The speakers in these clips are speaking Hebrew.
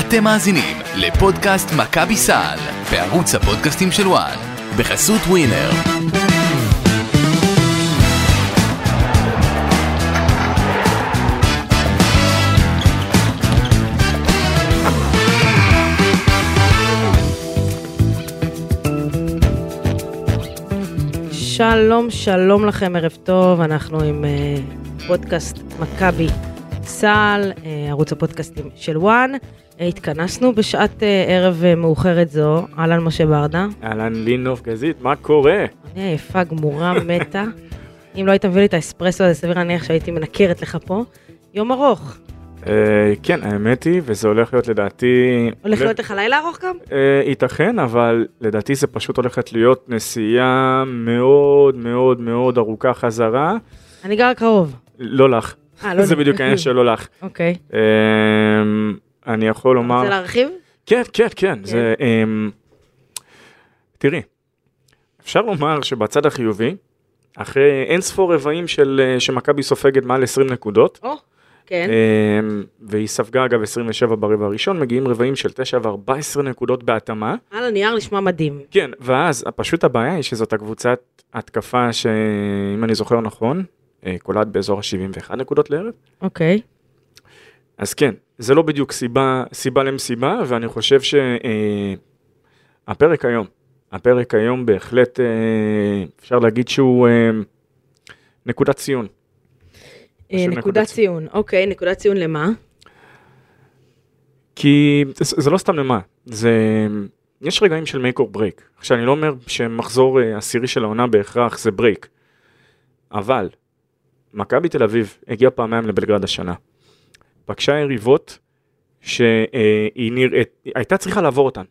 אתם מאזינים לפודקאסט מכבי סל בערוץ הפודקאסטים של וואן בחסות ווינר. שלום, שלום לכם, ערב טוב, אנחנו עם uh, פודקאסט מכבי צה"ל, uh, ערוץ הפודקאסטים של וואן. התכנסנו בשעת uh, ערב uh, מאוחרת זו, אהלן משה ברדה. אהלן לינוף גזית, מה קורה? אני עייפה, גמורה, מתה. אם לא היית מביא לי את האספרסו הזה, סביר להניח שהייתי מנקרת לך פה. יום ארוך. כן, האמת היא, וזה הולך להיות לדעתי... הולך להיות לך לילה ארוך גם? ייתכן, אבל לדעתי זה פשוט הולכת להיות נסיעה מאוד מאוד מאוד ארוכה חזרה. אני גר קרוב. לא לך. אה, לא זה. בדיוק העניין שלא לך. אוקיי. אני יכול לומר... רוצה להרחיב? כן, כן, כן, זה... אמ, תראי, אפשר לומר שבצד החיובי, אחרי אין ספור רבעים של אה, שמכבי סופגת מעל 20 נקודות, או, כן. אמ, והיא ספגה אגב 27 ברבע הראשון, מגיעים רבעים של 9 ו-14 נקודות בהתאמה. על הנייר נשמע מדהים. כן, ואז פשוט הבעיה היא שזאת הקבוצת התקפה שאם אני זוכר נכון, אה, קולט באזור ה-71 נקודות לערב. אוקיי. אז כן, זה לא בדיוק סיבה, סיבה למסיבה, ואני חושב שהפרק היום, הפרק היום בהחלט אה, אפשר להגיד שהוא אה, נקודת ציון. אה, נקודת נקודת ציון. אוקיי, נקודת ציון למה? כי זה, זה לא סתם למה, זה, יש רגעים של make or break. עכשיו אני לא אומר שמחזור אה, עשירי של העונה בהכרח זה break, אבל מכבי תל אביב הגיעה פעמיים לבלגרד השנה. פגשה יריבות שהיא נראית, הייתה צריכה לעבור אותן.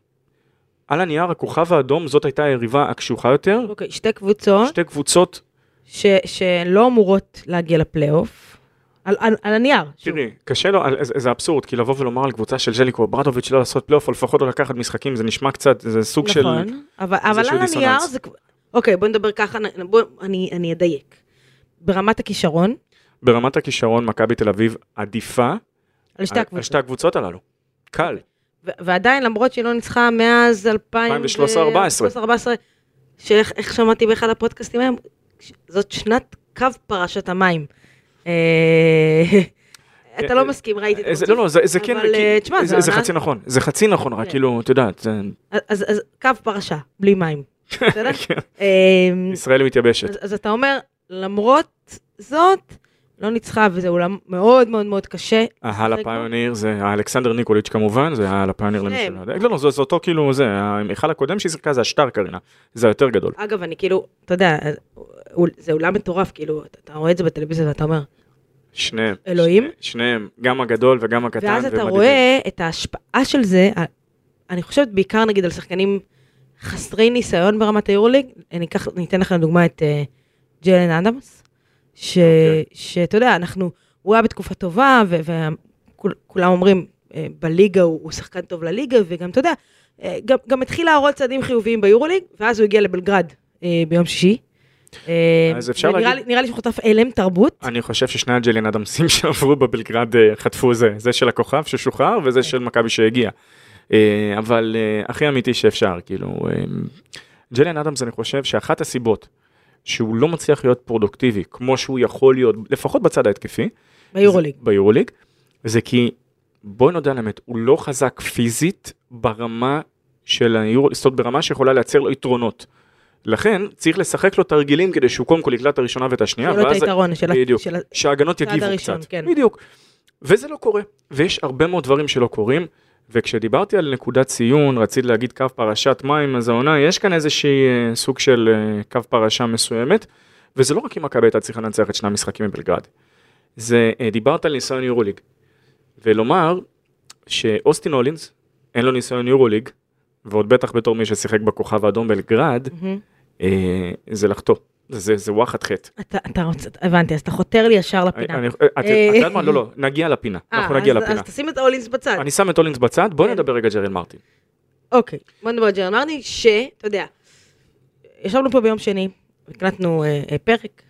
על הנייר הכוכב האדום זאת הייתה היריבה הקשוחה יותר, אוקיי, שתי קבוצות שתי קבוצות, ש, שלא אמורות להגיע לפלייאוף. על, על, על הנייר. שוב. תראי, קשה לו, זה, זה אבסורד, כי לבוא ולומר על קבוצה של ז'ליקו אוברדוביץ' לא לעשות פלייאוף, או לפחות לא לקחת משחקים, זה נשמע קצת, זה סוג של... נכון, אבל, אבל על הנייר דיסוננס. זה... כבר- אוקיי, בוא נדבר ככה, בוא, אני, אני אדייק. ברמת הכישרון, ברמת הכישרון, מכבי תל אביב עדיפה על שתי על- על הקבוצות. שתי הקבוצות הללו. קל. ו- ועדיין, למרות שהיא לא ניצחה מאז 2013-14. שאיך איך שמעתי באחד הפודקאסטים היום, זאת שנת קו פרשת המים. אה, אתה לא מסכים, ראיתי את אה, זה-. לא, לא, זה זה כן, אה, זה חצי נכון, זה חצי נכון, רק כן. כאילו, את יודעת, אז, אז קו פרשה, בלי מים. בסדר? כן. ישראל מתייבשת. אז אתה אומר, למרות זאת, לא ניצחה, וזה אולם מאוד מאוד מאוד קשה. ההל הפיוניר זה האלכסנדר ניקוליץ' כמובן, זה ההל הפיוניר למי. שלא יודע. לא, לא, זה זה אותו כאילו, זה, ההיכל הקודם שהיא שיחקה זה השטר קרינה, זה היותר גדול. אגב, אני כאילו, אתה יודע, זה אולם מטורף, כאילו, אתה, רואה את זה בטלוויזיה ואתה אומר, שניהם. אלוהים? שני- שניהם, גם הגדול וגם הקטן. ואז אתה. רואה את ההשפעה של זה, אני חושבת בעיקר נגיד על שחקנים חסרי ניסיון ברמת היורוליג, אני אקח, אני אתן לכם דוגמא את אה, ג'לן אדמס, ש- אוקיי. שאתה יודע, אנחנו, הוא היה בתקופה טובה, וכולם אומרים, אה, בליגה הוא, הוא שחקן טוב לליגה, וגם, אתה יודע, אה, גם, גם התחיל להראות צעדים חיוביים ביורוליג, ואז הוא הגיע לבלגרד אה, ביום שישי. אז אפשר להגיד- לי- נראה לי שהוא חטף הלם תרבות. אני חושב ששני הג'לין אדמסים שעברו בבלגרד חטפו זה, זה של הכוכב ששוחרר וזה של מכבי שהגיע. אבל הכי אמיתי שאפשר, כאילו, ג'לין אדמס אני חושב שאחת הסיבות שהוא לא מצליח להיות פרודוקטיבי כמו שהוא יכול להיות, לפחות בצד ההתקפי, ביורוליג. זה- ביורוליג, זה כי בואי נודה על האמת, הוא לא חזק פיזית ברמה של היורוליג, זאת אומרת ברמה שיכולה לייצר לו יתרונות. לכן צריך לשחק לו תרגילים כדי שהוא קודם כל יקלט את הראשונה ואת השנייה, לו את ואז היתרון של בדיוק. של שההגנות יגיבו הראשון, קצת. כן. בדיוק. וזה לא קורה, ויש הרבה מאוד דברים שלא קורים, וכשדיברתי על נקודת ציון, רציתי להגיד קו פרשת מים, אז העונה, יש כאן איזושהי אה, סוג של אה, קו פרשה מסוימת, וזה לא רק אם מכבי הייתה צריכה לנצח את שני המשחקים בבלגרד. זה, אה, דיברת על ניסיון יורוליג, ולומר שאוסטין הולינס, אין לו ניסיון יורוליג, ועוד בטח בתור מי ששיחק בכוכב האדום בלגרד, מהמם. אה, זה לחטוא. זה, זה וואחד חטא. אתה, אתה רוצה, הבנתי, אז אתה חותר לי ישר לפינה. אני- את את יודעת מה? לא, לא, נגיע לפינה. אה, אנחנו נגיע לפינה. אז תשים את האולינס בצד. אני שם את הולינס בצד, בוא כן. נדבר רגע ג'רל מרטין. אוקיי, בוא נדבר על ג'רן מרטין, שאתה יודע, ישבנו פה ביום שני, הקלטנו אה, אה, פרק,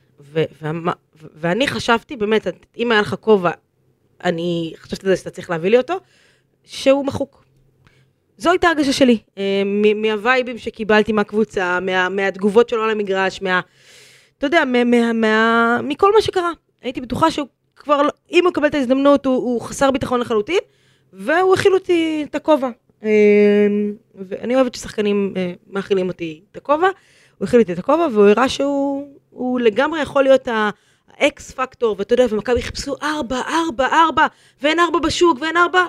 ואני חשבתי, באמת, אם היה לך כובע, אני חשבתי שאתה צריך להביא לי אותו. שהוא מחוק. זו הייתה הרגשה שלי, אה, מהווייבים שקיבלתי מהקבוצה, מה, מהתגובות שלו על המגרש, מה... אתה יודע, מה, מה, מה, מכל מה שקרה. הייתי בטוחה שהוא כבר, לא- אם הוא יקבל את ההזדמנות, הוא, הוא חסר ביטחון לחלוטין, והוא הכיל אותי את הכובע. אה, ואני אוהבת ששחקנים אה, מאכילים אותי את הכובע, הוא הכיל אותי את הכובע, והוא הראה שהוא הוא לגמרי יכול להיות ה... האקס פקטור, ואתה יודע, ומכבי חיפשו ארבע, ארבע, ארבע, ואין ארבע בשוק, ואין ארבע.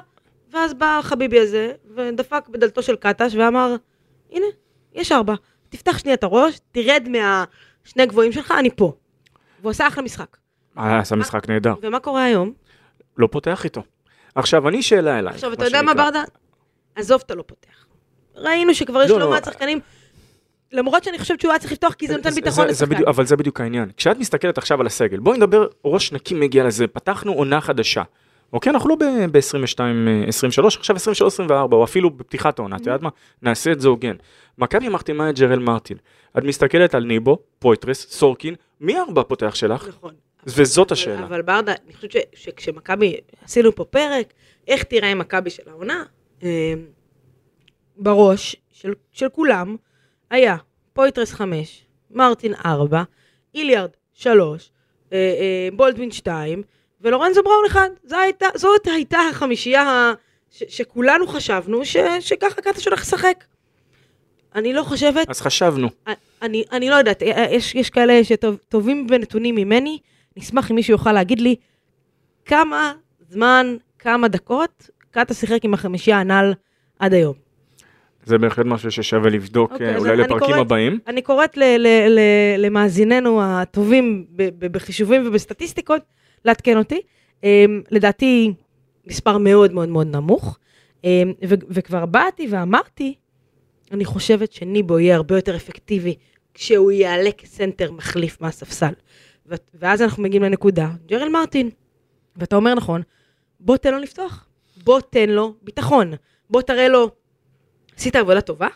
ואז בא החביבי הזה, ודפק בדלתו של קטש, ואמר, הנה, יש ארבע. תפתח שנייה את הראש, תרד מהשני גבוהים שלך, אני פה. והוא עשה אחלה משחק. אה, עשה משחק נהדר. ומה קורה היום? לא פותח איתו. עכשיו, אני שאלה אליי. עכשיו, אתה יודע מה, ברדה? עזוב, אתה לא פותח. ראינו שכבר יש לא, לא. מעט שחקנים, למרות שאני חושבת שהוא היה צריך לפתוח, כי זה נותן ביטחון לשחקן. אבל זה בדיוק העניין. כשאת מסתכלת עכשיו על הסגל, בואי נדבר ראש נקי מגיע לזה, פתחנו עונה חדשה. אוקיי, אנחנו לא ב-22, 23, עכשיו 23, 24, או אפילו בפתיחת העונה, את יודעת מה? נעשה את זה הוגן. מכבי מחתימה את ג'רל מרטין. את מסתכלת על ניבו, פויטרס, סורקין, מי הארבע פותח שלך? נכון. וזאת אבל- השאלה. אבל ברדה, אני חושבת ש- שכשמכבי, עשינו פה פרק, איך תיראה מכבי של העונה, אה, בראש של, של כולם היה פויטרס 5, מרטין 4, איליארד 3, אה, אה, בולדווין 2, ולורנזו בראון 1. זו הייתה, זאת הייתה החמישייה ש, שכולנו חשבנו ש, שככה קטש הולך לשחק. אני לא חושבת אז חשבנו. אני, אני לא יודעת, יש, יש כאלה שטובים בנתונים ממני, נשמח אם מישהו יוכל להגיד לי כמה זמן, כמה דקות, קאטה שיחק עם החמישייה הנ"ל עד היום. זה בהחלט משהו ששווה לבדוק אוקיי, אה, אולי לפרקים קוראת- הבאים. אני קוראת ל, ל, ל, למאזיננו הטובים ב, ב, בחישובים ובסטטיסטיקות לעדכן אותי. אמ, לדעתי מספר מאוד מאוד מאוד נמוך, ו, וכבר באתי ואמרתי, אני חושבת שניבו יהיה הרבה יותר אפקטיבי כשהוא יעלה כסנטר מחליף מהספסל. ואז אנחנו מגיעים לנקודה, ג'רל מרטין, ואתה אומר נכון, בוא תן לו לפתוח, בוא תן לו ביטחון, בוא תראה לו, עשית עבודה טובה,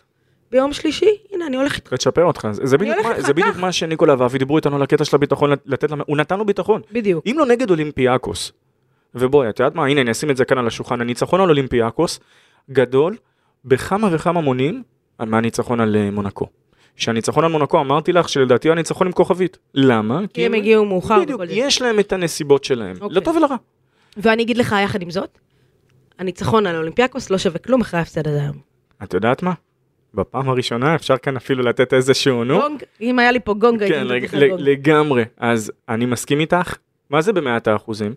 ביום שלישי, הנה אני הולך איתך. לצ'פר אותך, זה- זה בדיוק מה- זה בדיוק. מה שניקולה ואבי דיברו איתנו על הקטע של הביטחון, לתת לנו, הוא נתן לו ביטחון. בדיוק. אם לא נגד אולימפיאקוס, ובואי, את יודעת מה, הנה אני אשים את זה כאן על השולחן, הניצחון על אולימפיאקוס גדול בכמה וכמה מונים מהניצחון על אה, מונקו. שהניצחון על מונקו אמרתי לך שלדעתי הוא הניצחון עם כוכבית. למה? כי הם הגיעו מאוחר בדיוק. יש להם את הנסיבות שלהם, אוקיי. לטוב ולרע. ואני אגיד לך יחד עם זאת, הניצחון על אולימפיאקוס לא שווה כלום אחרי ההפסד הזה היום. את יודעת מה? בפעם הראשונה אפשר כאן אפילו לתת איזשהו נו. גונג, אם היה לי פה גונג, הייתי כן, נותנת לג- לג- גונג. לגמרי. אז אני מסכים איתך. מה זה במאת האחוזים?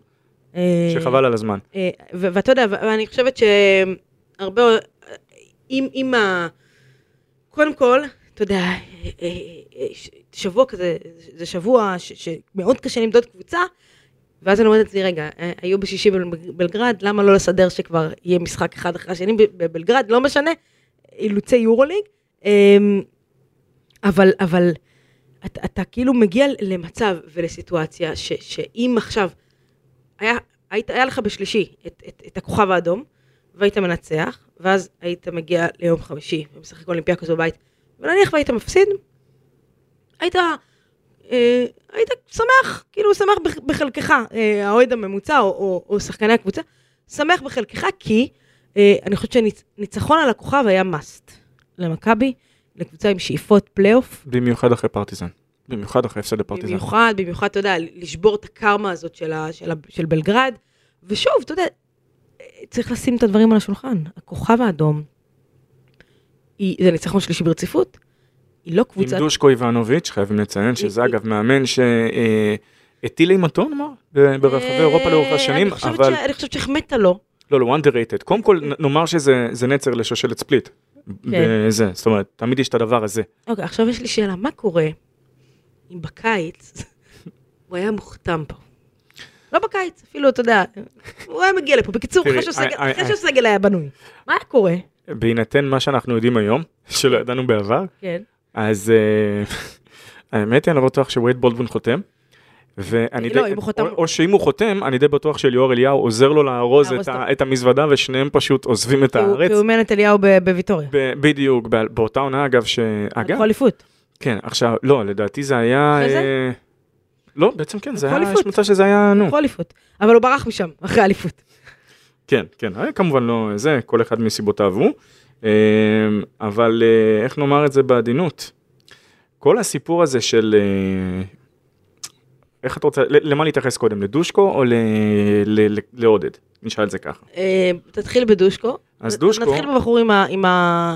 אה, שחבל על הזמן. אה, ואתה יודע, ואני חושבת שהרבה, אם, אם ה... קודם כל, אתה יודע, אה, שבוע כזה, זה שבוע שמאוד קשה למדוד קבוצה, ואז אני אומרת לעצמי, רגע, היו בשישי בבלגרד, למה לא לסדר שכבר יהיה משחק אחד אחרי השני בבלגרד, לא משנה, אילוצי יורוליג, אמ, אבל, אבל אתה, אתה כאילו מגיע למצב ולסיטואציה ש, שאם עכשיו היה, היית, היה לך בשלישי את, את, את הכוכב האדום, והיית מנצח, ואז היית מגיע ליום חמישי ומשחק אולימפיאקוס בבית, ונניח והיית מפסיד, היית, אה, היית שמח, כאילו שמח בח- בחלקך, אה, האוהד הממוצע או, או, או שחקני הקבוצה, שמח בחלקך כי אני חושבת שניצחון על הכוכב היה must למכבי, לקבוצה עם שאיפות פלייאוף, במיוחד אחרי פרטיזן. במיוחד אחרי הפסד לפרטיזן. במיוחד, במיוחד, אתה יודע, לשבור את הקרמה הזאת של, ה, של, ה, של בלגרד. ושוב, אתה יודע, צריך לשים את הדברים על השולחן. הכוכב האדום, היא, זה ניצחון שלישי ברציפות, היא לא עם קבוצה... דושקו איבנוביץ', חייבים לציין שזה היא- אגב מאמן שהטיל אימתו, נאמר, ברחבי אירופה לאורך אה, השנים, אבל... ש- אני חושבת שהחמאת לו. לא, לא, underrated. קודם כל, נ- נאמר שזה זה נצר לשושלת ספליט. כן. בזה, זאת אומרת, תמיד יש את הדבר הזה. אוקיי, עכשיו יש לי שאלה, מה קורה אם בקיץ הוא היה מוכתם פה? לא בקיץ, אפילו, אתה יודע, הוא היה מגיע לפה. בקיצור, אחרי שהסגל- I- אחרי I- שהסגל היה בנוי. מה היה קורה? בהינתן מה שאנחנו יודעים היום, שלא ידענו בעבר, כן. אז אה, האמת היא, אני לא בטוח שווייד בולדווין חותם. ואני לא, די, חותם- או, או שאם הוא חותם, אני די בטוח שליאור אליהו עוזר לו לארוז את, ה, את המזוודה, ושניהם פשוט עוזבים את הארץ. כי הוא אימן את אליהו בוויטוריה. בדיוק, ב- באותה עונה אגב, שאגב, לקחו אליפות. כן, עכשיו, לא, לדעתי זה היה... אה, לא, בעצם כן, זה היה. יש מצב שזה היה, נו, אליפות. אבל הוא ברח משם, אחרי האליפות. כן, כן, אה, כמובן לא זה, כל אחד מסיבותיו הוא, אה, אבל אה, איך נאמר את זה בעדינות? כל הסיפור הזה של... אה, איך אתה רוצה, למה להתייחס קודם, לדושקו או לעודד? נשאל את זה ככה. אה, תתחיל בדושקו. אז דושקו- נתחיל בבחור עם ה...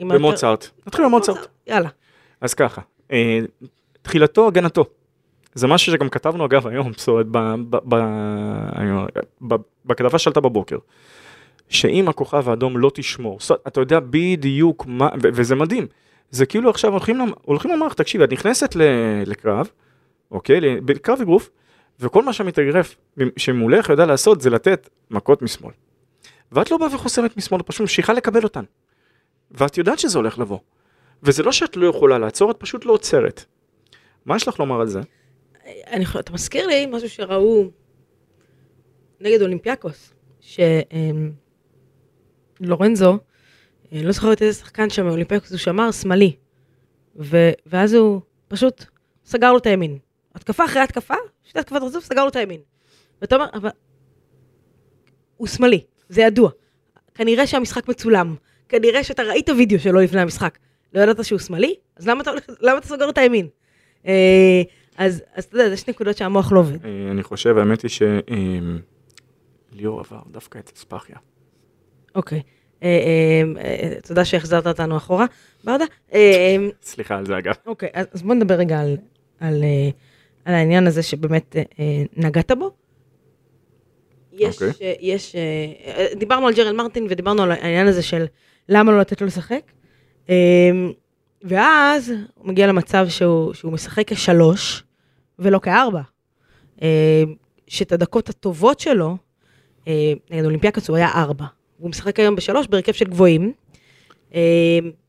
במוצרט. נתחיל במוצרט. יאללה. אז ככה, אה, תחילתו הגנתו. זה משהו שגם כתבנו אגב היום, זאת אומרת, בכתבה שעלתה בבוקר. שאם הכוכב האדום לא תשמור, אתה יודע בדיוק מה, וזה מדהים, זה כאילו עכשיו הולכים, למ- הולכים למערכת, תקשיבי, את נכנסת לקרב, אוקיי, בקרב אגרוף, וכל מה שהמתאגרף שמולך יודע לעשות זה לתת מכות משמאל. ואת לא באה וחוסמת משמאל, את פשוט ממשיכה לקבל אותן. ואת יודעת שזה הולך לבוא. וזה לא שאת לא יכולה לעצור, את פשוט לא עוצרת. מה יש לך לומר על זה? אני, חושבת- אתה מזכיר לי משהו שראו נגד אולימפיאקוס, שלורנזו, לא זוכרת איזה שחקן שם מאולימפיאקוס, הוא שמר שמאלי, ואז הוא פשוט סגר לו את הימין. התקפה אחרי התקפה, שתי התקפות רצוף, סגר לו את הימין. ואתה אומר, אבל הוא שמאלי, זה ידוע. כנראה שהמשחק מצולם, כנראה שאתה ראית וידאו שלו לפני המשחק. לא ידעת שהוא שמאלי? אז למה אתה, למה אתה סוגר את הימין? אה, אז, אז אתה יודע, יש נקודות שהמוח לא עובד. אה, אני חושב, האמת היא שליאור עבר דווקא אצל ספחיה. אוקיי. אה, אה, אה, תודה שהחזרת אותנו אחורה, ברדה. אה, סליחה על זה אגב. אוקיי, אז אז בוא נדבר רגע על, על, העניין הזה שבאמת אה, אה, נגעת בו. יש, אוקיי. אה, יש, דיברנו על ג'רל מרטין ודיברנו על העניין הזה של למה לא לתת לו לשחק. אה, ואז הוא מגיע למצב שהוא, שהוא משחק כשלוש ולא כארבע. אה, שאת הדקות הטובות שלו, אה, נגד אולימפיאקוס הוא היה ארבע. הוא משחק היום בשלוש בהרכב של גבוהים, אה,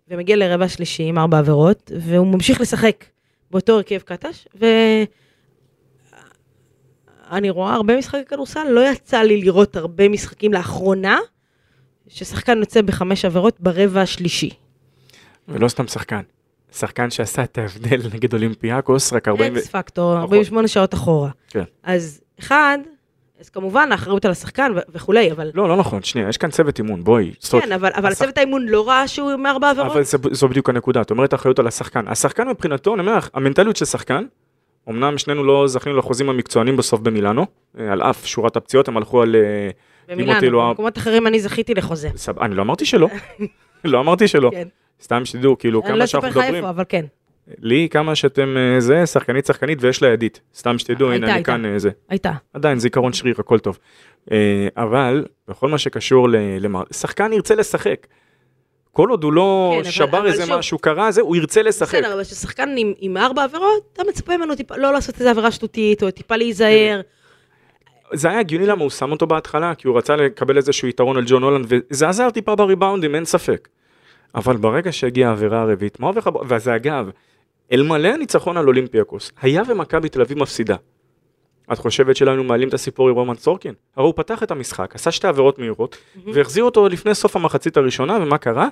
ומגיע לרבע שלישי עם ארבע עבירות, והוא ממשיך לשחק באותו הרכב קטש, ואני רואה הרבה משחקי כדורסל, לא יצא לי לראות הרבה משחקים לאחרונה, ששחקן יוצא בחמש עבירות ברבע השלישי. ולא סתם שחקן. שחקן שעשה את ההבדל נגד אולימפיאקוס, רק 40... ו- אקס פקטור, נכון. 48 שעות אחורה. כן. אז אחד, אז כמובן האחריות על השחקן וכולי, אבל... לא, לא נכון, שנייה, יש כאן צוות אימון, בואי. כן, אבל, אבל השח- צוות האימון לא ראה שהוא עם ארבע עבירות? אבל זה- זו בדיוק הנקודה, את אומרת אחריות על השחקן. השחקן מבחינתו, אני אומר לך, המנטליות של שחקן, אמנם שנינו לא זכינו לחוזים המקצוענים בסוף במילאנו, אה, על אף שורת הפציעות, הם הלכו על... אה, במילאנו, לא- במקומות אחרים אני זכיתי לחוזה. סב- אני לא אמרתי שלא, לא אמרתי שלא. כן. סתם שתדעו, כאילו, אני לא כמה אספר שאנחנו לך מדברים, איפה, אבל כן, לי כמה שאתם אה, זה, שחקנית שחקנית ויש לה ידית, סתם שתדעו, הנה אני. כאן זה. הייתה. עדיין זיכרון שריר, הכל טוב. אבל בכל מה שקשור ל-. שחקן ירצה לשחק. כל עוד הוא לא כן, אבל- שבר אבל איזה שוב- משהו קרה, זה, הוא ירצה לשחק. בסדר, אבל כששחקן עם, עם ארבע עבירות, אתה מצפה ממנו טיפה, לא לעשות איזה עבירה שטותית, או טיפה להיזהר. זה היה הגיוני למה הוא שם אותו בהתחלה, כי הוא רצה לקבל איזשהו יתרון על ג'ון הולנד, וזה עזר טיפה בריבאונדים, אין ספק. אבל ברגע שהגיעה העבירה הרביעית, מה עובר לך? וזה אגב, אלמלא הניצחון על אולימפיאקוס, היה ומכבי תל אביב מפסידה. את חושבת שלא היינו מעלים את הסיפור עם רומן סורקין? הרי הוא פתח את המשחק, עשה שתי עבירות מהירות, והחזיר אותו לפני סוף המחצית הראשונה, ומה קרה?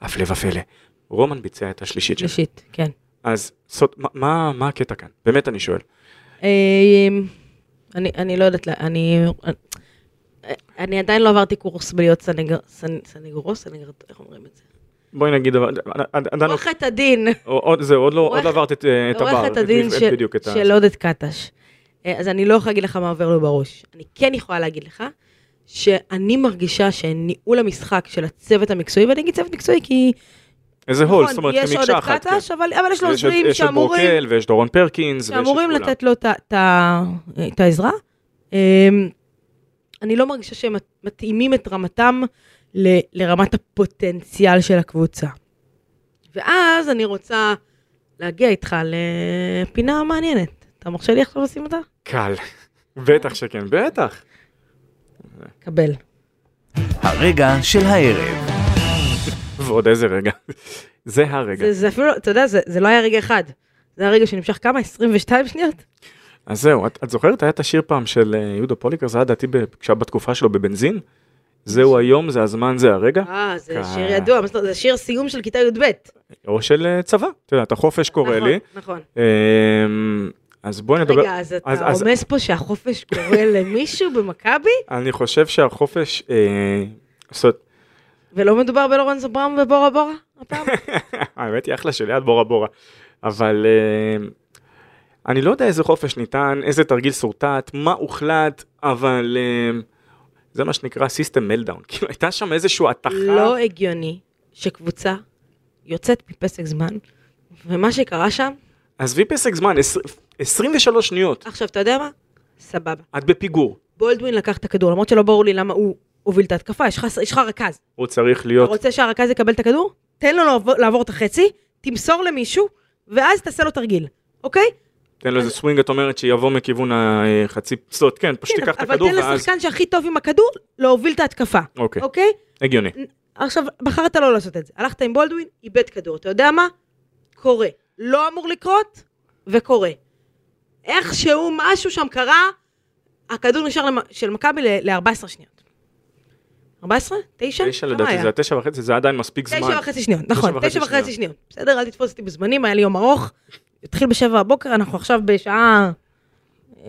הפלא ופלא. רומן ביצע את השלישית שלו. שלישית, כן. אז סוד, מה, מה, מה הקטע כאן? באמת אני שואל. אה, אני, אני לא יודעת, אני, אני עדיין לא עברתי קורס בלהיות סנגר, סנ- סנגורו, סנגר, איך אומרים את זה? בואי נגיד, לא- עורכת הדין, זהו, עוד לא, לא עברת את, אה, את הבר. עורכת הדין של עודד קטש. אה, אז אני לא יכולה להגיד לך מה עובר לו בראש. אני כן יכולה להגיד לך שאני מרגישה שניהול המשחק של הצוות המקצועי, ואני אגיד צוות מקצועי כי איזה הול, נכון, זאת אומרת, יש כמקשה אחת. כן. קטש, אבל, אבל יש לו יש עוד- עוזרים יש עוד שאמורים, ברוקל ויש דורון פרקינס. ויש את שאמורים. לתת לו את את את העזרה. אמ, אני לא מרגישה שהם מת- מתאימים את רמתם ל- לרמת הפוטנציאל של הקבוצה. ואז אני רוצה להגיע איתך לפינה מעניינת. אתה מרשה לי עכשיו לשים אותה? קל. בטח שכן, בטח. קבל. הרגע של הערב. ועוד איזה רגע. זה הרגע. זה, זה אפילו, אתה יודע, זה, זה לא היה רגע אחד. זה היה רגע שנמשך כמה? 22 שניות? אז זהו, את, את זוכרת, היה את השיר פעם של אה, יהודה פוליקר, זה היה כשהיה בתקופה שלו בבנזין? זהו היום, זה הזמן, זה הרגע. אה, זה כ- שיר ידוע? זה שיר סיום של כיתה י"ב. או של אה, צבא, אתה יודע, את החופש קורא נכון, לי. נכון. אמ, אז בואי נדבר, רגע, אז אתה אז- אז- רומז פה שהחופש קורה למישהו במכבי, אני חושב שהחופש, אה, זאת אומרת, ולא מדובר בלורנזו בראון ובורה בורה הפעם? האמת היא אחלה של יד בורה בורה, אבל אה, אני לא יודע איזה חופש ניתן, איזה תרגיל שורטט, מה הוחלט, אבל אה, זה מה שנקרא system meltdown, כאילו הייתה שם איזושהי התכה, לא הגיוני שקבוצה יוצאת מפסק זמן, ומה שקרה שם, עזבי פסק זמן, עשר- 23 שניות, עכשיו, אתה יודע מה? סבבה. את בפיגור, בולדווין לקח את הכדור, למרות שלא ברור לי למה הוא הוביל את ההתקפה, יש לך- רכז. הוא צריך אתה להיות, רוצה שהרכז יקבל את הכדור? תן לו לעבור, לעבור את החצי, תמסור למישהו, ואז תעשה לו תרגיל, אוקיי? תן לו איזה סווינג, את אומרת שיבוא מכיוון החצי, אומרת, כן, פשוט כן, תיקח את אבל הכדור תן ואז, לשחקן שהכי טוב עם הכדור להוביל את ההתקפה, אוקיי, אוקיי? הגיוני, עכשיו, בחרת לא לעשות את זה. הלכת עם בולדווין, איבד כדור. אתה יודע מה? קורה. לא אמור לקרות, וקורה. איכשהו משהו שם קרה, הכדור נשאר למ- של מכבי ל-14 שניות. 14? 9? תשע לדעתי זה התשע וחצי, זה עדיין מספיק זמן, תשע וחצי שניות, נכון, וחצי תשע וחצי שניות. בסדר, אל תתפוס אותי בזמנים, היה לי יום ארוך. התחיל בשבע בבוקר, אנחנו עכשיו בשעה...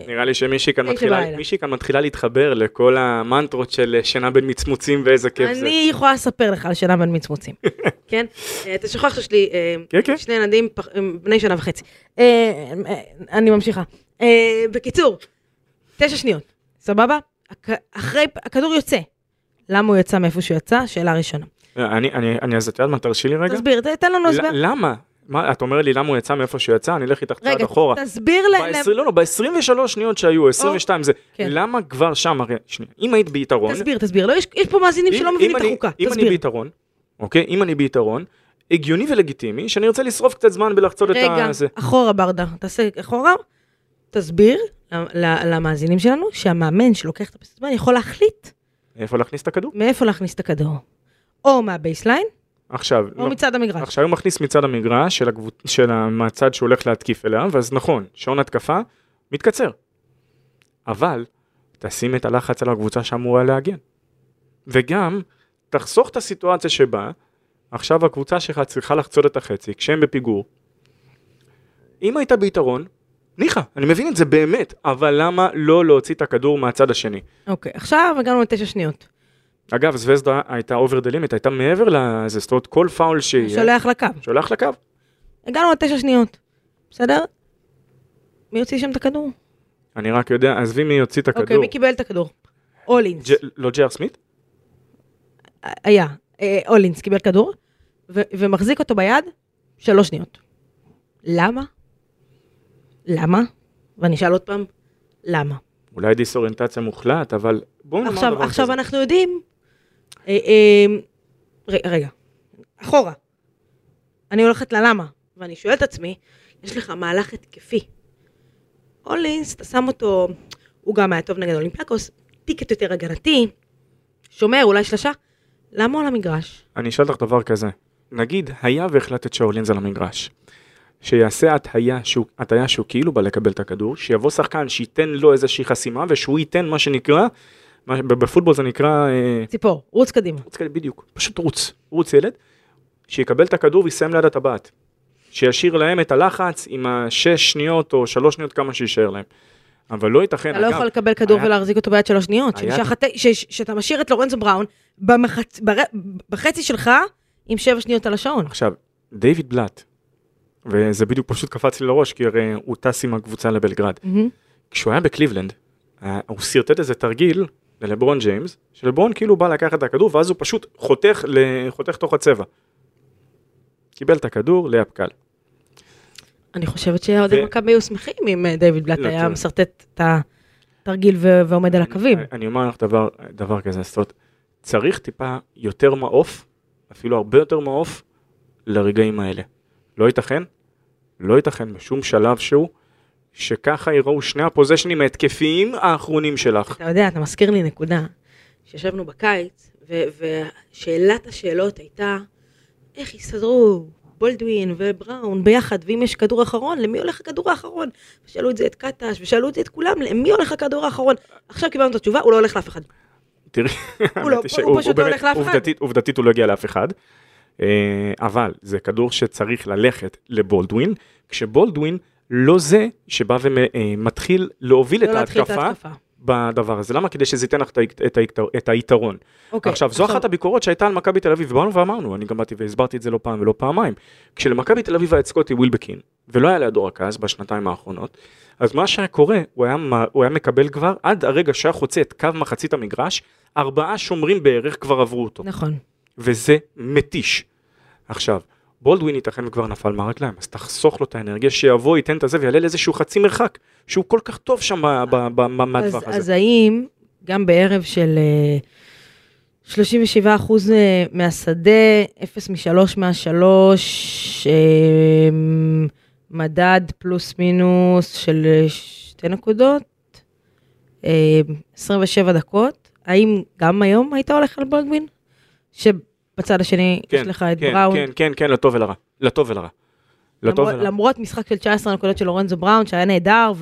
נראה לי שמישהי כאן מתחילה, כאן מתחילה להתחבר לכל המנטרות של אה, שינה בין מצמוצים ואיזה כיף זה. אני יכולה לספר לך על שנה בין מצמוצים, כן? אה, אתה שוכח שיש לי אה, כן, כן. שני ילדים בני שנה וחצי. אני ממשיכה. בקיצור, תשע שניות, סבבה? אחרי, הכדור יוצא. למה הוא יצא מאיפה שהוא יצא? שאלה ראשונה. אני, אני, אני, אז את יודעת מה, תרשי לי רגע? תסביר, תן לנו הסבר. למה? מה, את אומרת לי למה הוא יצא מאיפה שהוא יצא? אני אלך איתך צעד רגע, אחורה. תסביר ל... ב-20, לא, לא, ב-23 שניות שהיו, 22 זה, כן. למה כבר שם, הרי, שנייה, אם היית ביתרון, תסביר, תסביר. לא, יש יש פה מאזינים שלא מבינים את החוקה. אם אני תסביר. ביתרון, אוקיי, אם אני ביתרון, הגיוני ולגיטימי שאני ארצה לשרוף קצת זמן בלחצות את רגע, הזה. אחורה ברדה, תעשה אחורה, תסביר למאזינים שלנו שהמאמן שלוקח את הפסק יכול להחליט איפה להכניס את הכדור? מאיפה להכניס את הכדור. או מהבייסליין, עכשיו, או לא. מצד המגרש. עכשיו הוא מכניס מצד המגרש של, הקבוצ... של מהצד שהולך להתקיף אליו, אז נכון, שעון התקפה מתקצר. אבל תשים את הלחץ על הקבוצה שאמורה להגן. וגם תחסוך את הסיטואציה שבה עכשיו הקבוצה שלך צריכה לחצות את החצי כשהם בפיגור. אם היית ביתרון, ניחא, אני מבין את זה באמת, אבל למה לא להוציא את הכדור מהצד השני? אוקיי, עכשיו הגענו לתשע שניות. אגב, זבזדה הייתה over the limit, הייתה מעבר לזה, זאת אומרת כל פאול שיהיה, שולח לקו. שולח לקו. הגענו לתשע שניות. בסדר? מי הוציא שם את הכדור? אני רק יודע, עזבי מי יוציא את הכדור. אוקיי, מי קיבל את הכדור? אולינס. לא ג'יילן סמית? היה. אה, אולינס קיבל כדור, ומחזיק אותו ביד שלוש שניות. למה? למה? ואני אשאל עוד פעם, למה? אולי דיסאוריינטציה מוחלט, אבל בואו נאמר עכשיו, דבר עכשיו כזה. אנחנו יודעים, רגע, רגע, אחורה. אני הולכת ללמה, ואני שואלת את עצמי, יש לך מהלך התקפי. אולינס, אתה שם אותו, הוא גם היה טוב נגד אולימפיאקוס, טיקט יותר הגנתי, שומר, אולי שלושה, למה הוא על המגרש? אני אשאל אותך דבר כזה. נגיד, היה והחלטת שאולינז על המגרש. שיעשה הטעיה שהוא, הטעיה שהוא כאילו בא לקבל את הכדור, שיבוא שחקן שייתן לו איזושהי חסימה, ושהוא ייתן מה שנקרא, בפוטבול זה נקרא, אה, ציפור, רוץ קדימה. רוץ כאלה בדיוק, פשוט רוץ, רוץ ילד, שיקבל את הכדור ויסיים ליד הטבעת. שישאיר להם את הלחץ עם השש שניות או שלוש שניות כמה שישאר להם. אבל לא ייתכן, אתה לא יכול לקבל כדור ולהחזיק אותו ביד שלוש שניות. שאתה משאיר את לורנזו בראון בחצי שלך עם שבע שניות על השעון. עכשיו, דיוויד בלאט, וזה בדיוק פשוט קפץ לי לראש, כי הרי הוא טס עם הקבוצה לבלגרד. כשהוא היה בקליבלנד, אה, הוא שרטט איזה תרגיל ללברון ג'יימס, שלברון כאילו בא לקחת את הכדור, ואז הוא פשוט חותך, ל- חותך תוך הצבע. קיבל את הכדור, layup קל. אני חושבת שאוהדי ו- מכבי היו שמחים אם אה, דיוויד בלאט לא, היה. משרטט את התרגיל ו- ועומד על הקווים. אני- אני אומר לך דבר, דבר כזה, זאת אומרת, צריך טיפה יותר מעוף, אפילו הרבה יותר מעוף, לרגעים האלה. לא ייתכן, לא ייתכן בשום שלב שהוא, שככה יראו שני הפוזיישנים ההתקפיים האחרונים שלך. אתה יודע, אתה מזכיר לי נקודה, שישבנו בקיץ, ושאלת השאלות הייתה, איך יסתדרו בולדווין ובראון ביחד, ואם יש כדור אחרון, למי הולך הכדור האחרון? ושאלו את זה את קטש, ושאלו את זה את כולם, למי הולך הכדור האחרון? עכשיו קיבלנו את התשובה, הוא לא הולך לאף אחד. תראי, הוא לא- הוא פשוט לא הולך לאף אחד. עובדתית- עובדתית הוא לא הגיע לאף אחד. אה, אבל זה כדור שצריך ללכת לבולדווין, כשבולדווין לא זה שבא ומתחיל להוביל את לא את ההתקפה. בדבר הזה. למה? כדי שזה ייתן לך את את את היתרון. אוקיי, עכשיו, זו אחת הביקורות שהייתה על מכבי תל אביב, ובאנו ואמרנו, אני גם באתי והסברתי את זה לא פעם ולא פעמיים. כשלמכבי תל אביב היה את סקוטי ווילבקין, ולא היה לידו רכז בשנתיים האחרונות, אז מה שהיה קורה, הוא היה, הוא היה מקבל כבר, עד הרגע שהיה חוצה את קו מחצית המגרש, ארבעה שומרים בערך כבר עברו אותו. נכון. וזה מתיש. עכשיו, בולדווין ייתכן וכבר נפל מהרגליים, אז תחסוך לו את האנרגיה, שיבוא, ייתן את הזה ויעלה לאיזשהו חצי מרחק, שהוא כל כך טוב שם מהטווח הזה. אז האם גם בערב של אה, 37 אחוז אה, מהשדה, 0 מ-3 מה-3, מדד פלוס מינוס של אה, שתי נקודות, אה, 27 דקות, האם גם היום היית הולך על בולדווין? שבצד השני יש לך את כן, בראון. כן, כן, כן, לטוב ולרע. לטוב ולרע. לטוב למרות, ולרע. למרות משחק של 19 נקודות של לורנזו בראון, שהיה נהדר,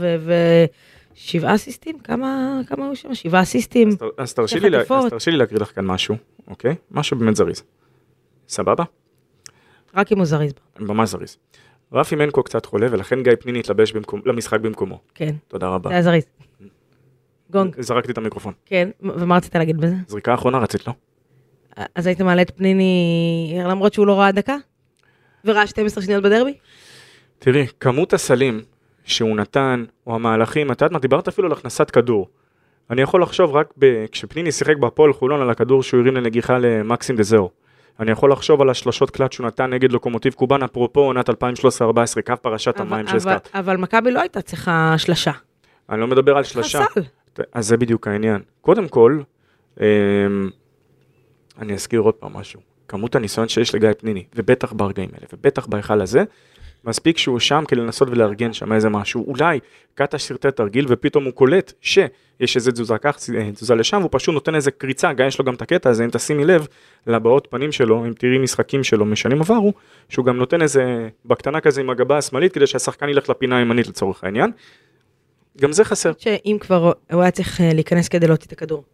ושבעה אסיסטים? כמה, כמה היו שם? שבעה אסיסטים. אז אז תרשי לי לי להקריא לך כאן משהו, אוקיי? משהו באמת זריז. סבבה? רק אם הוא זריז. ממש זריז. רפי מנקו קצת חולה, ולכן גיא פניני התלבש במקום- למשחק במקומו. כן, תודה רבה. זה היה זריז. גונג, זרקתי את המיקרופון. כן, ומה רצית להגיד בזה? זריקה אחרונה רצית, לא? אז היית מעלה את פניני, למרות שהוא לא ראה דקה? וראה 12 שניות בדרבי? תראי, כמות הסלים שהוא נתן, או המהלכים, את יודעת מה, דיברת אפילו על הכנסת כדור. אני יכול לחשוב רק ב... כשפניני שיחק בהפועל חולון על הכדור שהוא הרים לנגיחה למקסים דזאו. אני יכול לחשוב על השלושות קלט שהוא נתן נגד לוקומוטיב קובאן, אפרופו עונת 2013-2014, קו פרשת אבל- המים אבל- שהזכרת. אבל מכבי לא הייתה צריכה שלשה. אני לא מדבר על שלושה. סל. אז זה בדיוק העניין. קודם כל, אמ, אני אזכיר עוד פעם משהו. כמות הניסיון שיש לגיא פניני, ובטח ברגעים האלה, ובטח בהיכל הזה, מספיק שהוא שם כדי לנסות ולארגן שם איזה משהו. אולי קטש סרטי תרגיל ופתאום הוא קולט שיש איזה תזוזה כך, אה, תזוזה לשם, והוא פשוט נותן איזה קריצה, גם יש לו גם את הקטע הזה, אם תשימי לב לבעות פנים שלו, אם תראי משחקים שלו משנים עברו, שהוא גם נותן איזה בקטנה כזה עם הגבה השמאלית, כדי שהשחקן ילך לפינה הימנית לצורך העניין. גם זה חסר. שאם כבר הוא היה צריך אה, להיכנס כדי להוציא את הכדור.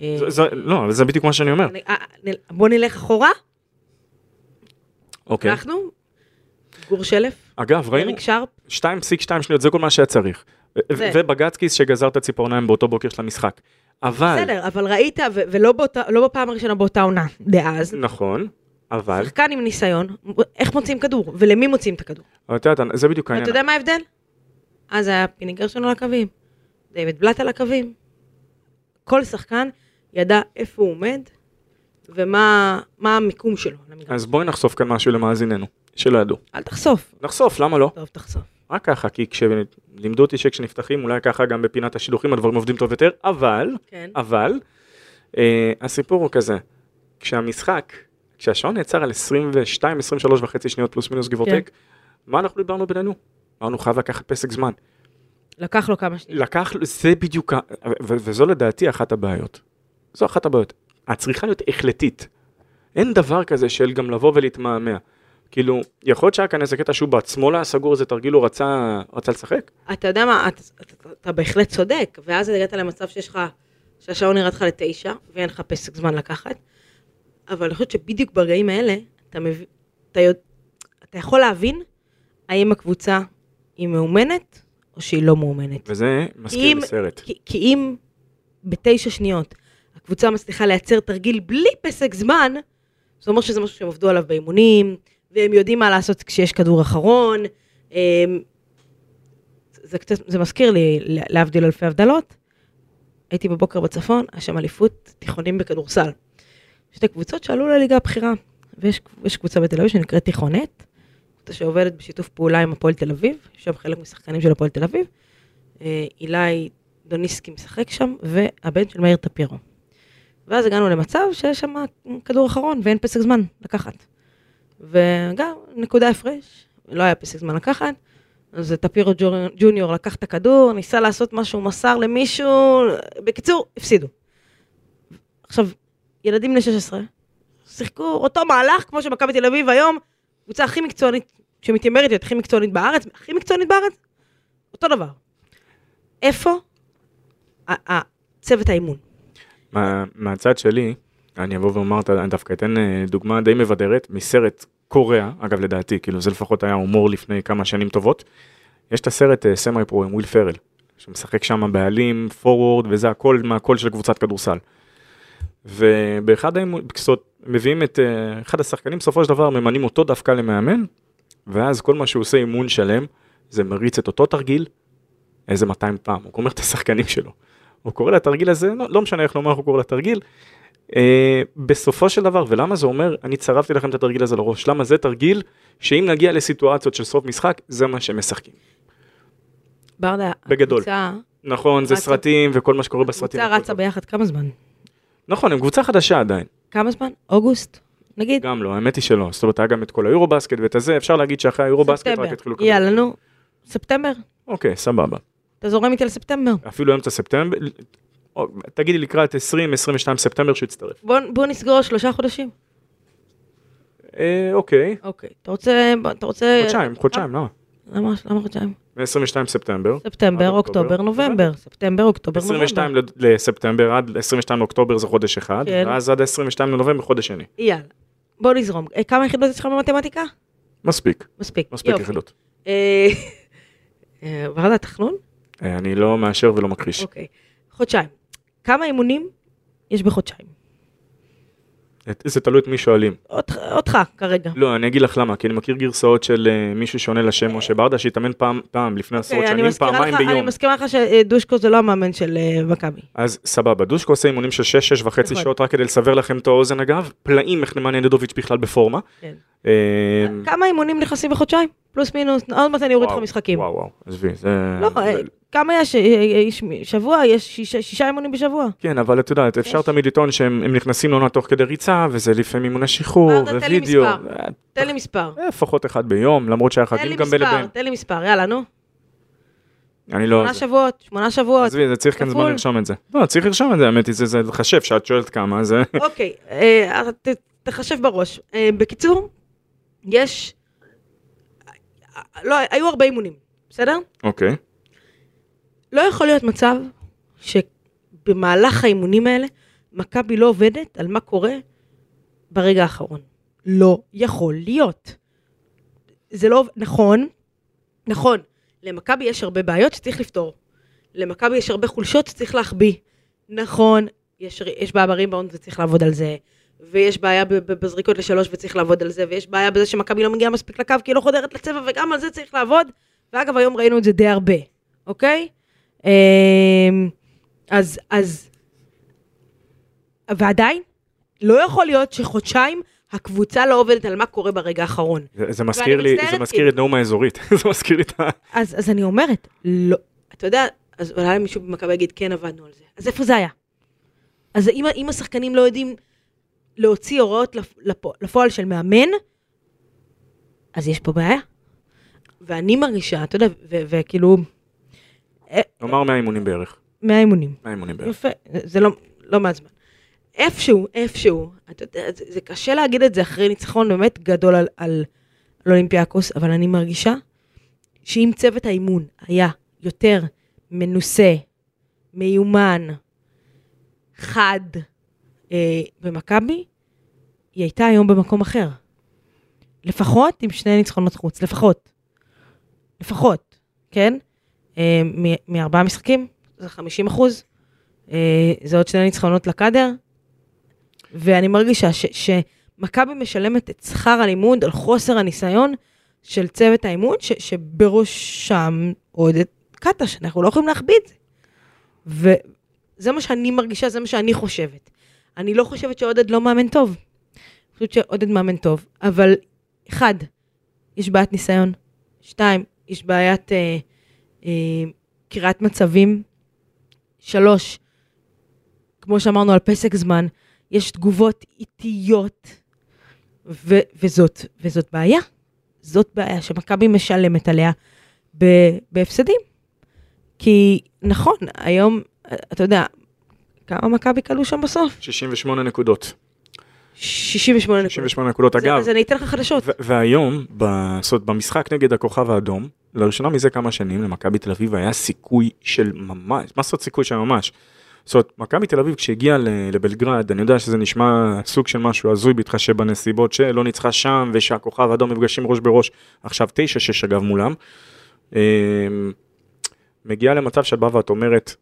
אה, זה- זה- לא, אבל זה בדיוק מה שאני אומר. אה, נ- בוא נלך אחורה, אוקיי. אנחנו, גור שלף, אגב, ראינו אריק שרפ, 2.2 שניות, זה כל מה שהיה צריך. זה. ובגצקיס שגזר את הציפורניים באותו בוקר של המשחק. אבל, בסדר, אבל ראית, ו- ולא באותה- לא בפעם הראשונה באותה עונה, דאז, נכון, אבל, שחקן עם ניסיון, איך מוציאים כדור, ולמי מוציאים את הכדור. אבל את יודעת, זה בדיוק ואתה העניין. יודע מה ההבדל? אז היה פיני גרשון על הקווים, דיוויד בלאט על הקווים. כל שחקן ידע איפה הוא עומד, ומה מה המיקום שלו. אז בואי נחשוף כאן משהו למאזיננו, שלא ידעו. אל תחשוף. נחשוף, למה לא? טוב, תחשוף. רק ככה, כי כשלימדו אותי שכשנפתחים, אולי ככה גם בפינת השידוכים הדברים עובדים טוב יותר, אבל, כן. אבל, אה, הסיפור הוא כזה, כשהמשחק, כשהשעון נעצר על 22, 23 וחצי שניות פלוס מינוס or כן. מה אנחנו דיברנו בינינו? אמרנו חייב לקחת פסק זמן. לקח לו כמה שניות. לקח, זה בדיוק, וזו לדעתי אחת הבעיות. זו אחת הבעיות. את צריכה להיות החלטית. אין דבר כזה של גם לבוא ולהתמהמה. כאילו, יכול להיות שהיה כאן איזה קטע שהוא בעצמו לא היה סגור איזה תרגיל, הוא רצה, רצה לשחק? אתה יודע מה, אתה, אתה, אתה בהחלט צודק, ואז הגעת למצב שיש לך, שהשעון ירד לך לתשע, ואין לך פסק זמן לקחת, אבל אני חושבת שבדיוק ברגעים האלה, אתה, מבין, אתה, יודע, אתה יכול להבין האם הקבוצה היא מאומנת, או שהיא לא מאומנת. וזה מזכיר אם- לי סרט. כי, כי אם בתשע שניות הקבוצה מצליחה לייצר תרגיל בלי פסק זמן, זה אומר שזה משהו שהם עבדו עליו באימונים, והם יודעים מה לעשות כשיש כדור אחרון. אמ, זה קצת, זה מזכיר לי, להבדיל אלפי הבדלות, הייתי בבוקר בצפון, היה שם אליפות תיכונים בכדורסל. שתי קבוצות שעלו לליגה הבכירה, ויש יש קבוצה בתל אביב שנקראת תיכונת, קבוצה שעובדת בשיתוף פעולה עם הפועל תל אביב, יש שם חלק משחקנים של הפועל תל אביב. אה, אילי דוניסקי משחק שם, והבן של מאיר טפירו. ואז הגענו למצב שיש שם כדור אחרון ואין פסק זמן לקחת. וגם, נקודה הפרש, לא היה פסק זמן לקחת, אז טפירו ג'וניור לקח את הכדור, ניסה לעשות משהו, מסר למישהו, בקיצור, הפסידו. עכשיו, ילדים בני 16, שיחקו אותו מהלך כמו שמכבי תל אביב היום, קבוצה הכי מקצוענית, שמתיימרת להיות הכי מקצוענית בארץ, הכי מקצוענית בארץ, אותו דבר. איפה צוות האימון? מה, מהצד שלי, אני אבוא ואומר, אני דווקא אתן אה, דוגמה די מבדרת מסרט קוריאה, אגב לדעתי, כאילו זה לפחות היה הומור לפני כמה שנים טובות. יש את הסרט סמי פרו עם וויל פרל, שמשחק שם בעלים, פורוורד, וזה הכל מהקול של קבוצת כדורסל. ובאחד האימונים, מביאים את uh, אחד השחקנים, בסופו של דבר ממנים אותו דווקא למאמן, ואז כל מה שהוא עושה אימון שלם, זה מריץ את אותו תרגיל איזה 200 פעם, הוא גומר את השחקנים שלו. הוא קורא לתרגיל הזה, לא, לא משנה איך נאמר, הוא קורא לתרגיל. Uh, בסופו של דבר, ולמה זה אומר, אני צרפתי לכם את התרגיל הזה לראש, למה זה תרגיל שאם נגיע לסיטואציות של סוף משחק, זה מה שהם משחקים. ברדה, בגדול. הקבוצה, נכון, זה רצה- סרטים וכל מה שקורה בסרטים. הקבוצה רצה. ביחד כמה זמן? נכון, הם קבוצה חדשה עדיין. כמה זמן? אוגוסט? נגיד? גם לא, האמת היא שלא. זאת אומרת, היה גם את כל היורו בסקט ואת הזה, אפשר להגיד שאחרי היורו בסקט רק התחילו. יאללה, נו. ספטמבר? אוקיי, סבבה. אתה זורם איתי לספטמבר. אפילו אמצע ספטמבר, תגידי לקראת 20-22 ספטמבר שיצטרף. בוא, בוא נסגור שלושה חודשים. אה, אוקיי, אוקיי. אתה רוצה... אתה רוצה... חודשיים, חודשיים, למה? למה, למה חודשיים? מ-22 ספטמבר. ספטמבר, עד אוקטובר. נובמבר. ספטמבר, אוקטובר, נובמבר. 22 לספטמבר עד 22 לאוקטובר זה חודש אחד, כן. ואז עד 22 לנובמבר חודש שני. יאללה. בוא נזרום. אה, כמה יחידות יש לך במתמטיקה? מספיק, מספיק. מספיק. יחידות. אה, אה, ורדה, תחנון? אה, אני לא מאשר ולא מכחיש. אוקיי. חודשיים. כמה אימונים יש בחודשיים? את- זה תלוי את מי שואלים. אותך- אותך כרגע. לא, אני אגיד לך למה, כי אני מכיר גרסאות של אה, מישהו שעונה לשם משה ברדה, שהתאמן פעם, פעם לפני עשרות אוקיי, אני שנים, פעמיים לך- אני ביום. מסכימה לך שדושקו זה לא המאמן של אה, מכבי. אז סבבה, דושקו עושה אימונים של 6-6 וחצי נכון. שעות רק כדי לסבר לכם את האוזן אגב, פלאים איך נמאן ינדוביץ' בכלל בפורמה. כן. אה, כמה אימונים נכנסים בחודשיים? פלוס מינוס, עוד מעט אני אוריד לך משחקים. וואו וואו, עזבי, זה... לא, זה- אה, כמה יש? אה, יש שבוע? יש שישה- שישה אימונים בשבוע. כן, אבל את יודעת, אפשר יש. תמיד לטעון שהם הם נכנסים לעונה תוך כדי ריצה, וזה לפעמים אימוני שחרור, ווידאו. אה, תן לי מספר. לפחות אחד ביום, למרות שהיה חגים גם בין מספר, לבין. תן לי מספר, יאללה, נו. אני לא... שמונה שבועות, שמונה שבועות. עזבי, זה צריך כאן זמן. לרשום את זה. לא, צריך לרשום את זה, האמת היא, זה לחשב, שאת שואלת כמה, זה... אוקיי, אה, תחשב בראש. אה, בקיצור, יש... לא, היו הרבה אימונים, בסדר? אוקיי. לא יכול להיות מצב שבמהלך האימונים האלה, מכבי לא עובדת על מה קורה ברגע האחרון. לא יכול להיות. זה לא... נכון, נכון, למכבי יש הרבה בעיות שצריך לפתור. למכבי יש הרבה חולשות שצריך להחביא. נכון, יש, יש בעיה בריבאונד וצריך לעבוד על זה. ויש בעיה בזריקות לשלוש וצריך לעבוד על זה, ויש בעיה בזה שמכבי לא מגיעה מספיק לקו כי היא לא חודרת לצבע, וגם על זה צריך לעבוד. ואגב, היום ראינו את זה די הרבה, אוקיי? אמ, אז, אז, ועדיין, לא יכול להיות שחודשיים הקבוצה לא עובדת על מה קורה ברגע האחרון. זה- זה מזכיר לי, זה מזכיר את נאום האזורית, זה מזכיר לי את ה... אז, אז אני אומרת, לא, אתה יודע, אז אולי מישהו במכבי יגיד, כן עבדנו על זה. אז איפה זה היה? אז אם, אם השחקנים לא יודעים להוציא הוראות לפ, לפ, לפועל של מאמן, אז יש פה בעיה. ואני מרגישה, אתה יודע, וכאילו, נאמר 100 אימונים בערך. 100 אימונים. 100 אימונים בערך. יפה, זה לא, לא מעט זמן. איפשהו, איפשהו, אתה יודע, זה, זה קשה להגיד את זה אחרי ניצחון באמת גדול על, על, על אולימפיאקוס, אבל אני מרגישה שאם צוות האימון היה יותר מנוסה, מיומן, חד אה, במכבי, היא הייתה היום במקום אחר. לפחות עם שני ניצחונות חוץ, לפחות. לפחות, כן? אה, מארבעה משחקים, זה 50 אחוז. אה, זה עוד שני ניצחונות לקאדר. ואני מרגישה שמכבי משלמת את שכר הלימוד על חוסר הניסיון של צוות האימון, ש- שבראשם עודד קאטה, שאנחנו לא יכולים את זה. וזה מה שאני מרגישה, זה מה שאני חושבת. אני לא חושבת שעודד לא מאמן טוב. אני חושבת שעודד מאמן טוב, אבל אחד, יש בעיית ניסיון. שתיים, יש בעיית אה, אה, קריאת מצבים. שלוש, כמו שאמרנו על פסק זמן, יש תגובות איטיות, ו- וזאת, וזאת בעיה. זאת בעיה שמכבי משלמת עליה בהפסדים. כי נכון, היום, אתה יודע, כמה מכבי כלו שם בסוף? 68 נקודות. 68 נקודות. 68 נקודות. אגב, אז אני אתן לך חדשות. והיום, ב- זאת אומרת, במשחק נגד הכוכב האדום, לראשונה מזה כמה שנים למכבי תל אביב היה סיכוי של ממש, מה זאת סיכוי של ממש? זאת אומרת, מכבי תל אביב כשהגיעה לבלגרד, אני יודע שזה נשמע סוג של משהו הזוי בהתחשב בנסיבות שלא ניצחה שם ושהכוכב האדום נפגשים ראש בראש, עכשיו 9-6 אגב מולם. אה, מגיעה למצב שאת באה ואת אומרת,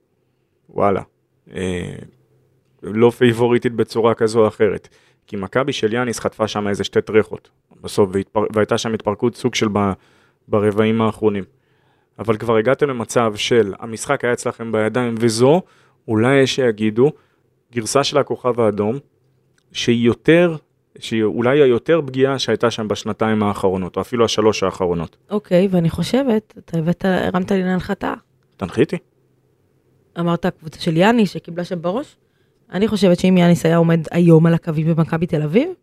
וואלה, לא פייבוריטית בצורה כזו או אחרת. כי מכבי של יאניס חטפה שם איזה שתי טרחות בסוף, והתפר... והייתה שם התפרקות סוג של ב... ברבעים האחרונים. אבל כבר הגעתם למצב של המשחק היה אצלכם בידיים, וזו, אולי יש שיגידו, גרסה של הכוכב האדום, שהיא יותר, שהיא אולי היותר פגיעה שהייתה שם בשנתיים האחרונות, או אפילו השלוש האחרונות. אוקיי, ואני חושבת, אתה הבאת, הרמת לי להנחתה. תנחיתי. אמרת הקבוצה של יאניס שקיבלה שם בראש? אני חושבת שאם יאניס היה עומד היום על הקווים במכבי תל אביב, היא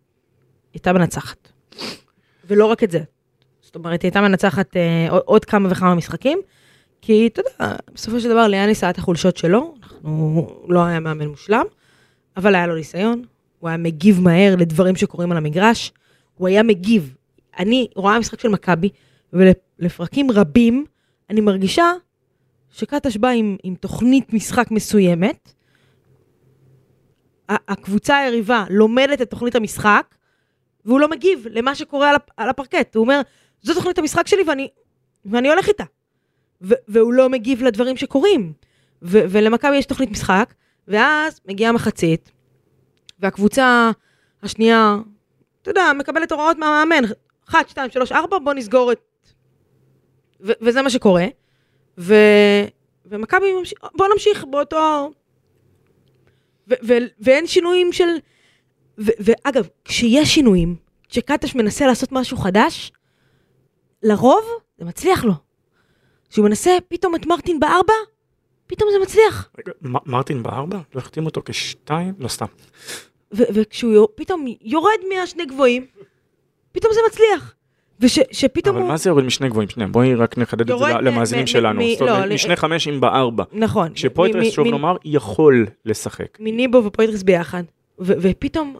הייתה מנצחת. ולא רק את זה. זאת אומרת, היא הייתה מנצחת אה, עוד- כמה וכמה משחקים, כי אתה יודע, בסופו של דבר ליאניס היה את החולשות שלו, אנחנו, לא היה מאמן מושלם, אבל היה לו ניסיון, הוא היה מגיב מהר לדברים שקורים על המגרש, הוא היה מגיב. אני רואה משחק של מכבי, ולפרקים רבים אני מרגישה שקטש בא עם, עם תוכנית משחק מסוימת, הקבוצה היריבה לומדת את תוכנית המשחק, והוא לא מגיב למה שקורה על, הפ- על הפרקט. הוא אומר, זו תוכנית המשחק שלי ואני, ואני הולך איתה. והוא לא מגיב לדברים שקורים. ולמכבי יש תוכנית משחק, ואז מגיעה מחצית, והקבוצה השנייה, אתה יודע, מקבלת הוראות מהמאמן, 1, 2, 3, 4, בוא נסגור את... וזה מה שקורה. ו... ומכבי ממשיך, בוא נמשיך באותו... ו- ו- ואין שינויים של... ו- ואגב, כשיש שינויים, כשקטש מנסה לעשות משהו חדש, לרוב זה מצליח לו. כשהוא מנסה פתאום את מרטין בארבע, פתאום זה מצליח. רגע, מרטין בארבע? לא החתים אותו כשתיים? לא סתם. וכשהוא פתאום יורד מהשני גבוהים, פתאום זה מצליח. ושפתאום אבל הוא... מה זה יורד משני גבוהים? שנייה, בואי רק נחדד את זה למאזינים שלנו. מ- זאת אומרת, לא, משני חמשים בארבע. נכון. כשפויטרס, מ- שוב נאמר, יכול לשחק. מניבו ופויטרס ביחד, ופתאום,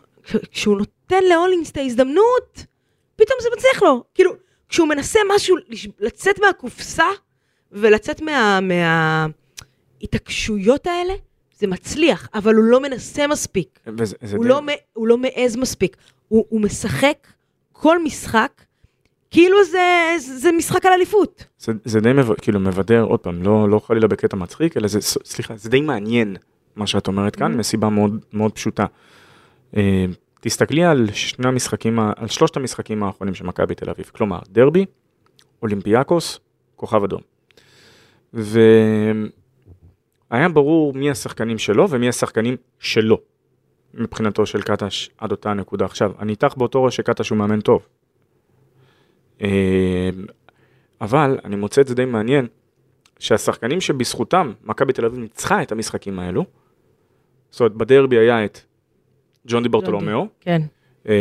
כשהוא נותן להולינס את ההזדמנות, פתאום זה מצליח לו. כאילו, כשהוא מנסה משהו, לצאת מהקופסה, ולצאת מה... מההתעקשויות האלה, זה מצליח, אבל הוא לא מנסה מספיק. וזה- הוא לא, הוא לא מעז מספיק. הוא, הוא משחק כל משחק, כאילו זה, זה משחק על אליפות. זה, זה די מב... כאילו מבדר, עוד פעם, לא, לא חלילה בקטע מצחיק, אלא זה, סליחה, זה די מעניין מה שאת אומרת כאן, Mhm. מסיבה מאוד, מאוד פשוטה. אה, תסתכלי על שני המשחקים, על שלושת המשחקים האחרונים של מכבי תל אביב, כלומר, דרבי, אולימפיאקוס, כוכב אדום. והיה ברור מי השחקנים שלו ומי השחקנים שלו, מבחינתו של קטש עד אותה נקודה. עכשיו, אני איתך באותו ראש שקטש הוא מאמן טוב. אה, אבל אני מוצא את זה די מעניין, שהשחקנים שבזכותם מכבי תל אביב ניצחה את המשחקים האלו, זאת אומרת בדרבי היה את ג'ון די ברטולומיאו, כן. אה,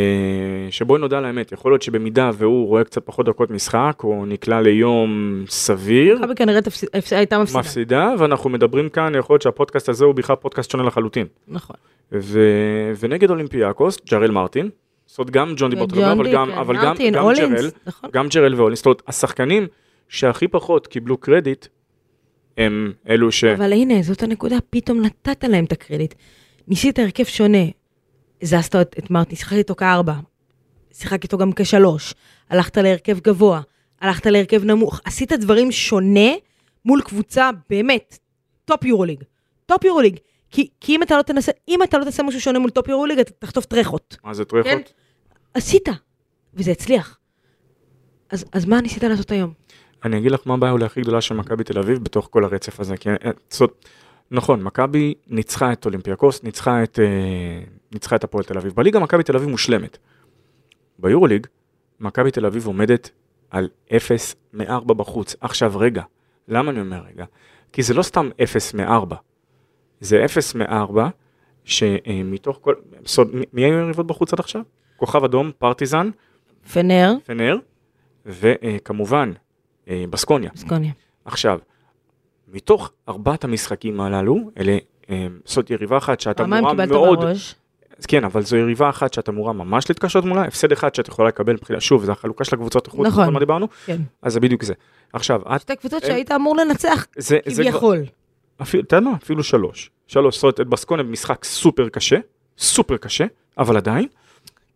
שבואי נודע על האמת, יכול להיות שבמידה והוא רואה קצת פחות דקות משחק, או נקלע ליום סביר, מכבי כנראה תפס- הייתה מפסידה. מפסידה, ואנחנו מדברים כאן, יכול להיות שהפודקאסט הזה הוא בכלל פודקאסט שונה לחלוטין. נכון. ו... ונגד אולימפיאקוס, ג'רל מרטין, זאת אומרת גם ג'ון די ברטולומיאו, אבל גם, כן, אבל גם, גם ג'רל, נכון. גם ג'רל ואולינס, זאת אומרת, השחקנים שהכי פחות קיבלו קרדיט, הם אלו ש... אבל הנה, זאת הנקודה, פתאום נתת להם את הקרדיט. ניסית הרכב שונה, הזזת את, את מרטין, שיחקת איתו כארבע, שיחקת איתו גם כשלוש, הלכת להרכב גבוה, הלכת להרכב נמוך, עשית דברים שונה מול קבוצה באמת, top יורוליג, top יורוליג. כי, כי אם אתה לא תנסה, אם אתה לא תעשה משהו שונה מול top יורוליג, אתה תחטוף טרחות. מה זה טרחות? כן. עשית, וזה הצליח. אז, אז מה ניסית לעשות היום? אני אגיד לך מה הבעיה אולי הכי גדולה של מכבי תל אביב בתוך כל הרצף הזה, כי אה, זאת, נכון, מכבי ניצחה את אולימפיאקוס, ניצחה את, אה, ניצחה את הפועל תל אביב. בליגה מכבי תל אביב מושלמת. ביורוליג, מכבי תל אביב עומדת על 0 מ-4 בחוץ. עכשיו רגע, למה אני אומר רגע? כי זה לא סתם 0 מ-4, זה 0 מ-4 שמתוך כל, סוד, מי- היו היריבות בחוץ עד עכשיו? כוכב אדום, פרטיזן, פנר, פנר, וכמובן אה, בסקוניה. סקוניה. עכשיו, מתוך ארבעת המשחקים הללו, אלה, אה, זאת יריבה אחת שאת פעמיים אמורה קיבלת מאוד, בראש. אז כן, אבל זו יריבה אחת שאת אמורה ממש להתקשות מולה, הפסד אחד שאת יכולה לקבל מבחינה, שוב, זה החלוקה של הקבוצות איכות, נכון. נכון מה דיברנו? כן. אז זה בדיוק זה. עכשיו, את, שתי קבוצות שהיית אמור לנצח, כביכול. אפילו, אתה יודע מה? אפילו שלוש. שלוש, זאת אומרת, את בסקוניה במשחק סופר קשה, סופר קשה, אבל עדיין,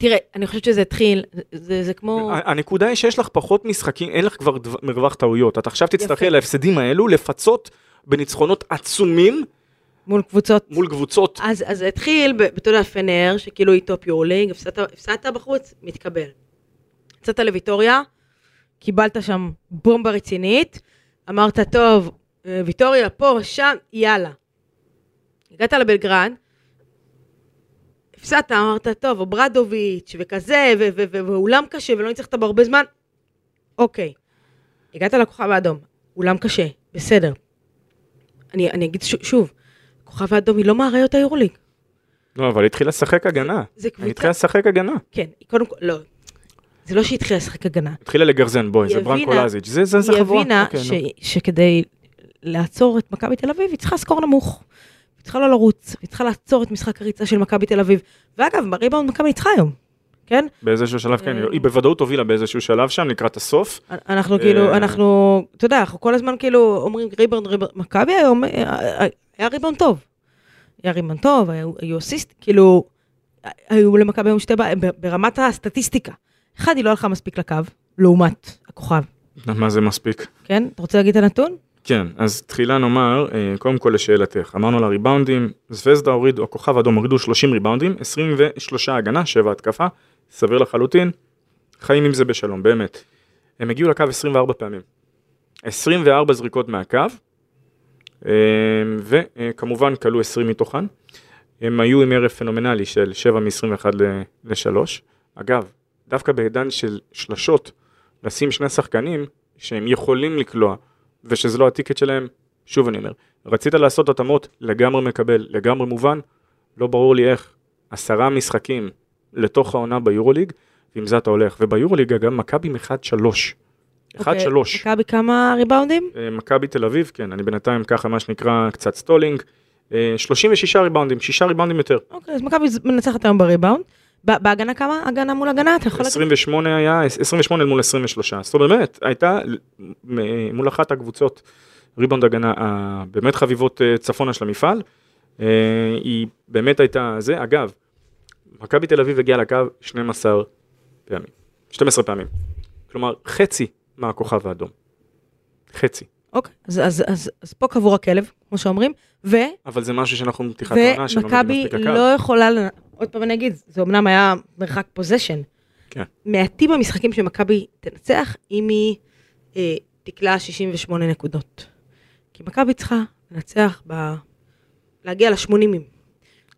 תראה, אני חושבת שזה התחיל, זה, זה כמו... הנקודה היא שיש לך פחות משחקים, אין לך כבר דבר- מרווח טעויות. את עכשיו תצטרכי. על ההפסדים האלו לפצות בניצחונות עצומים מול קבוצות. מול קבוצות. אז, אז זה התחיל, אתה יודע, פנר, שכאילו היא top יורוליג, הפסדת, הפסדת בחוץ, מתקבל. יצאת לוויטוריה, קיבלת שם בומבה רצינית, אמרת, טוב, אה, ויטוריה פה, שם, יאללה. הגעת לבלגרד, הפסדת, אמרת, טוב, אוברדוביץ' וכזה, ואולם קשה, ולא ניצחת בו הרבה זמן, אוקיי. הגעת לכוכב האדום, אולם קשה, בסדר. אני, אני אגיד ש- שוב, כוכב האדום היא לא מאריות היורוליג. לא, אבל היא התחילה לשחק הגנה. זה היא קבוצה, התחילה לשחק הגנה. כן, היא קודם כל, לא. זה לא שהיא התחילה לשחק הגנה. התחילה לגרזן, בואי, היא זה ברנקו לזיץ'. זה זה זה היא חבורה. הבינה אוקיי. ש, שכדי לעצור את מכבי תל אביב, היא צריכה סקור נמוך. היא צריכה לא לרוץ, היא צריכה לעצור את משחק הריצה של מכבי תל אביב. ואגב, בריבאונד מכבי ניצחה היום, כן? באיזשהו שלב, כן, אה. היא בוודאות הובילה באיזשהו שלב שם לקראת הסוף. אנחנו כאילו, אה. אנחנו, אתה יודע, אנחנו כל הזמן כאילו אומרים ריבאונד, ריבאונד, מכבי היום, אה, היה ריבאונד טוב. היה ריבאונד טוב, היו אסיסט, כאילו, היו למכבי היום שתי בעיות, ברמת הסטטיסטיקה. אחד, היא לא הלכה מספיק לקו, לעומת הכוכב, מה זה מספיק? כן? אתה רוצה להגיד את הנתון? כן, אז תחילה נאמר, אה, קודם כל לשאלתך, אמרנו על הריבאונדים, זווזדה הוריד, או כוכב אדום הורידו 30 ריבאונדים, 23 הגנה, 7 התקפה, סביר לחלוטין, חיים עם זה בשלום, באמת. הם הגיעו לקו 24 פעמים, 24 זריקות מהקו, אה, וכמובן כלו 20 מתוכן. הם היו עם ערב פנומנלי של 7 מ-21 ל-3. אגב, דווקא בעידן של שלשות, לשים שני שחקנים שהם יכולים לקלוע, ושזה לא הטיקט שלהם, שוב אני אומר, רצית לעשות התאמות, לגמרי מקבל, לגמרי מובן, לא ברור לי איך, עשרה משחקים לתוך העונה ביורוליג, ועם זה אתה הולך, וביורוליג אגב, מכבי עם 1-3. 1-3. אוקיי, מכבי כמה ריבאונדים? אה, מכבי תל אביב, כן, אני בינתיים ככה מה שנקרא קצת stalling, אה, 36 ריבאונדים, 6 ריבאונדים יותר. אוקיי, אז מכבי מנצחת היום בריבאונד. בהגנה כמה? הגנה מול הגנה? אתה יכול להגיד? 28 היה, 28 מול 23, זאת אומרת, באמת, הייתה מול אחת הקבוצות ריבאונד הגנה הבאמת חביבות אה, צפונה של המפעל, אה, היא באמת הייתה זה, אגב, מכבי תל אביב הגיעה לקו 12 פעמים, 12 פעמים, כלומר חצי מהכוכב האדום, חצי, אוקיי, אז- אז- אז אז פה קבור הכלב, כמו שאומרים, ו... אבל זה משהו שאנחנו בפתיחת העונה, שלא מגיעים ומכבי מספיק לקו. לא יכולה, עוד פעם אני אגיד, זה אמנם היה מרחק פוזיישן. כן. מעטים המשחקים שמכבי תנצח, אם היא אה, תקלע 68 נקודות. כי מכבי צריכה לנצח, ב... להגיע ל-80,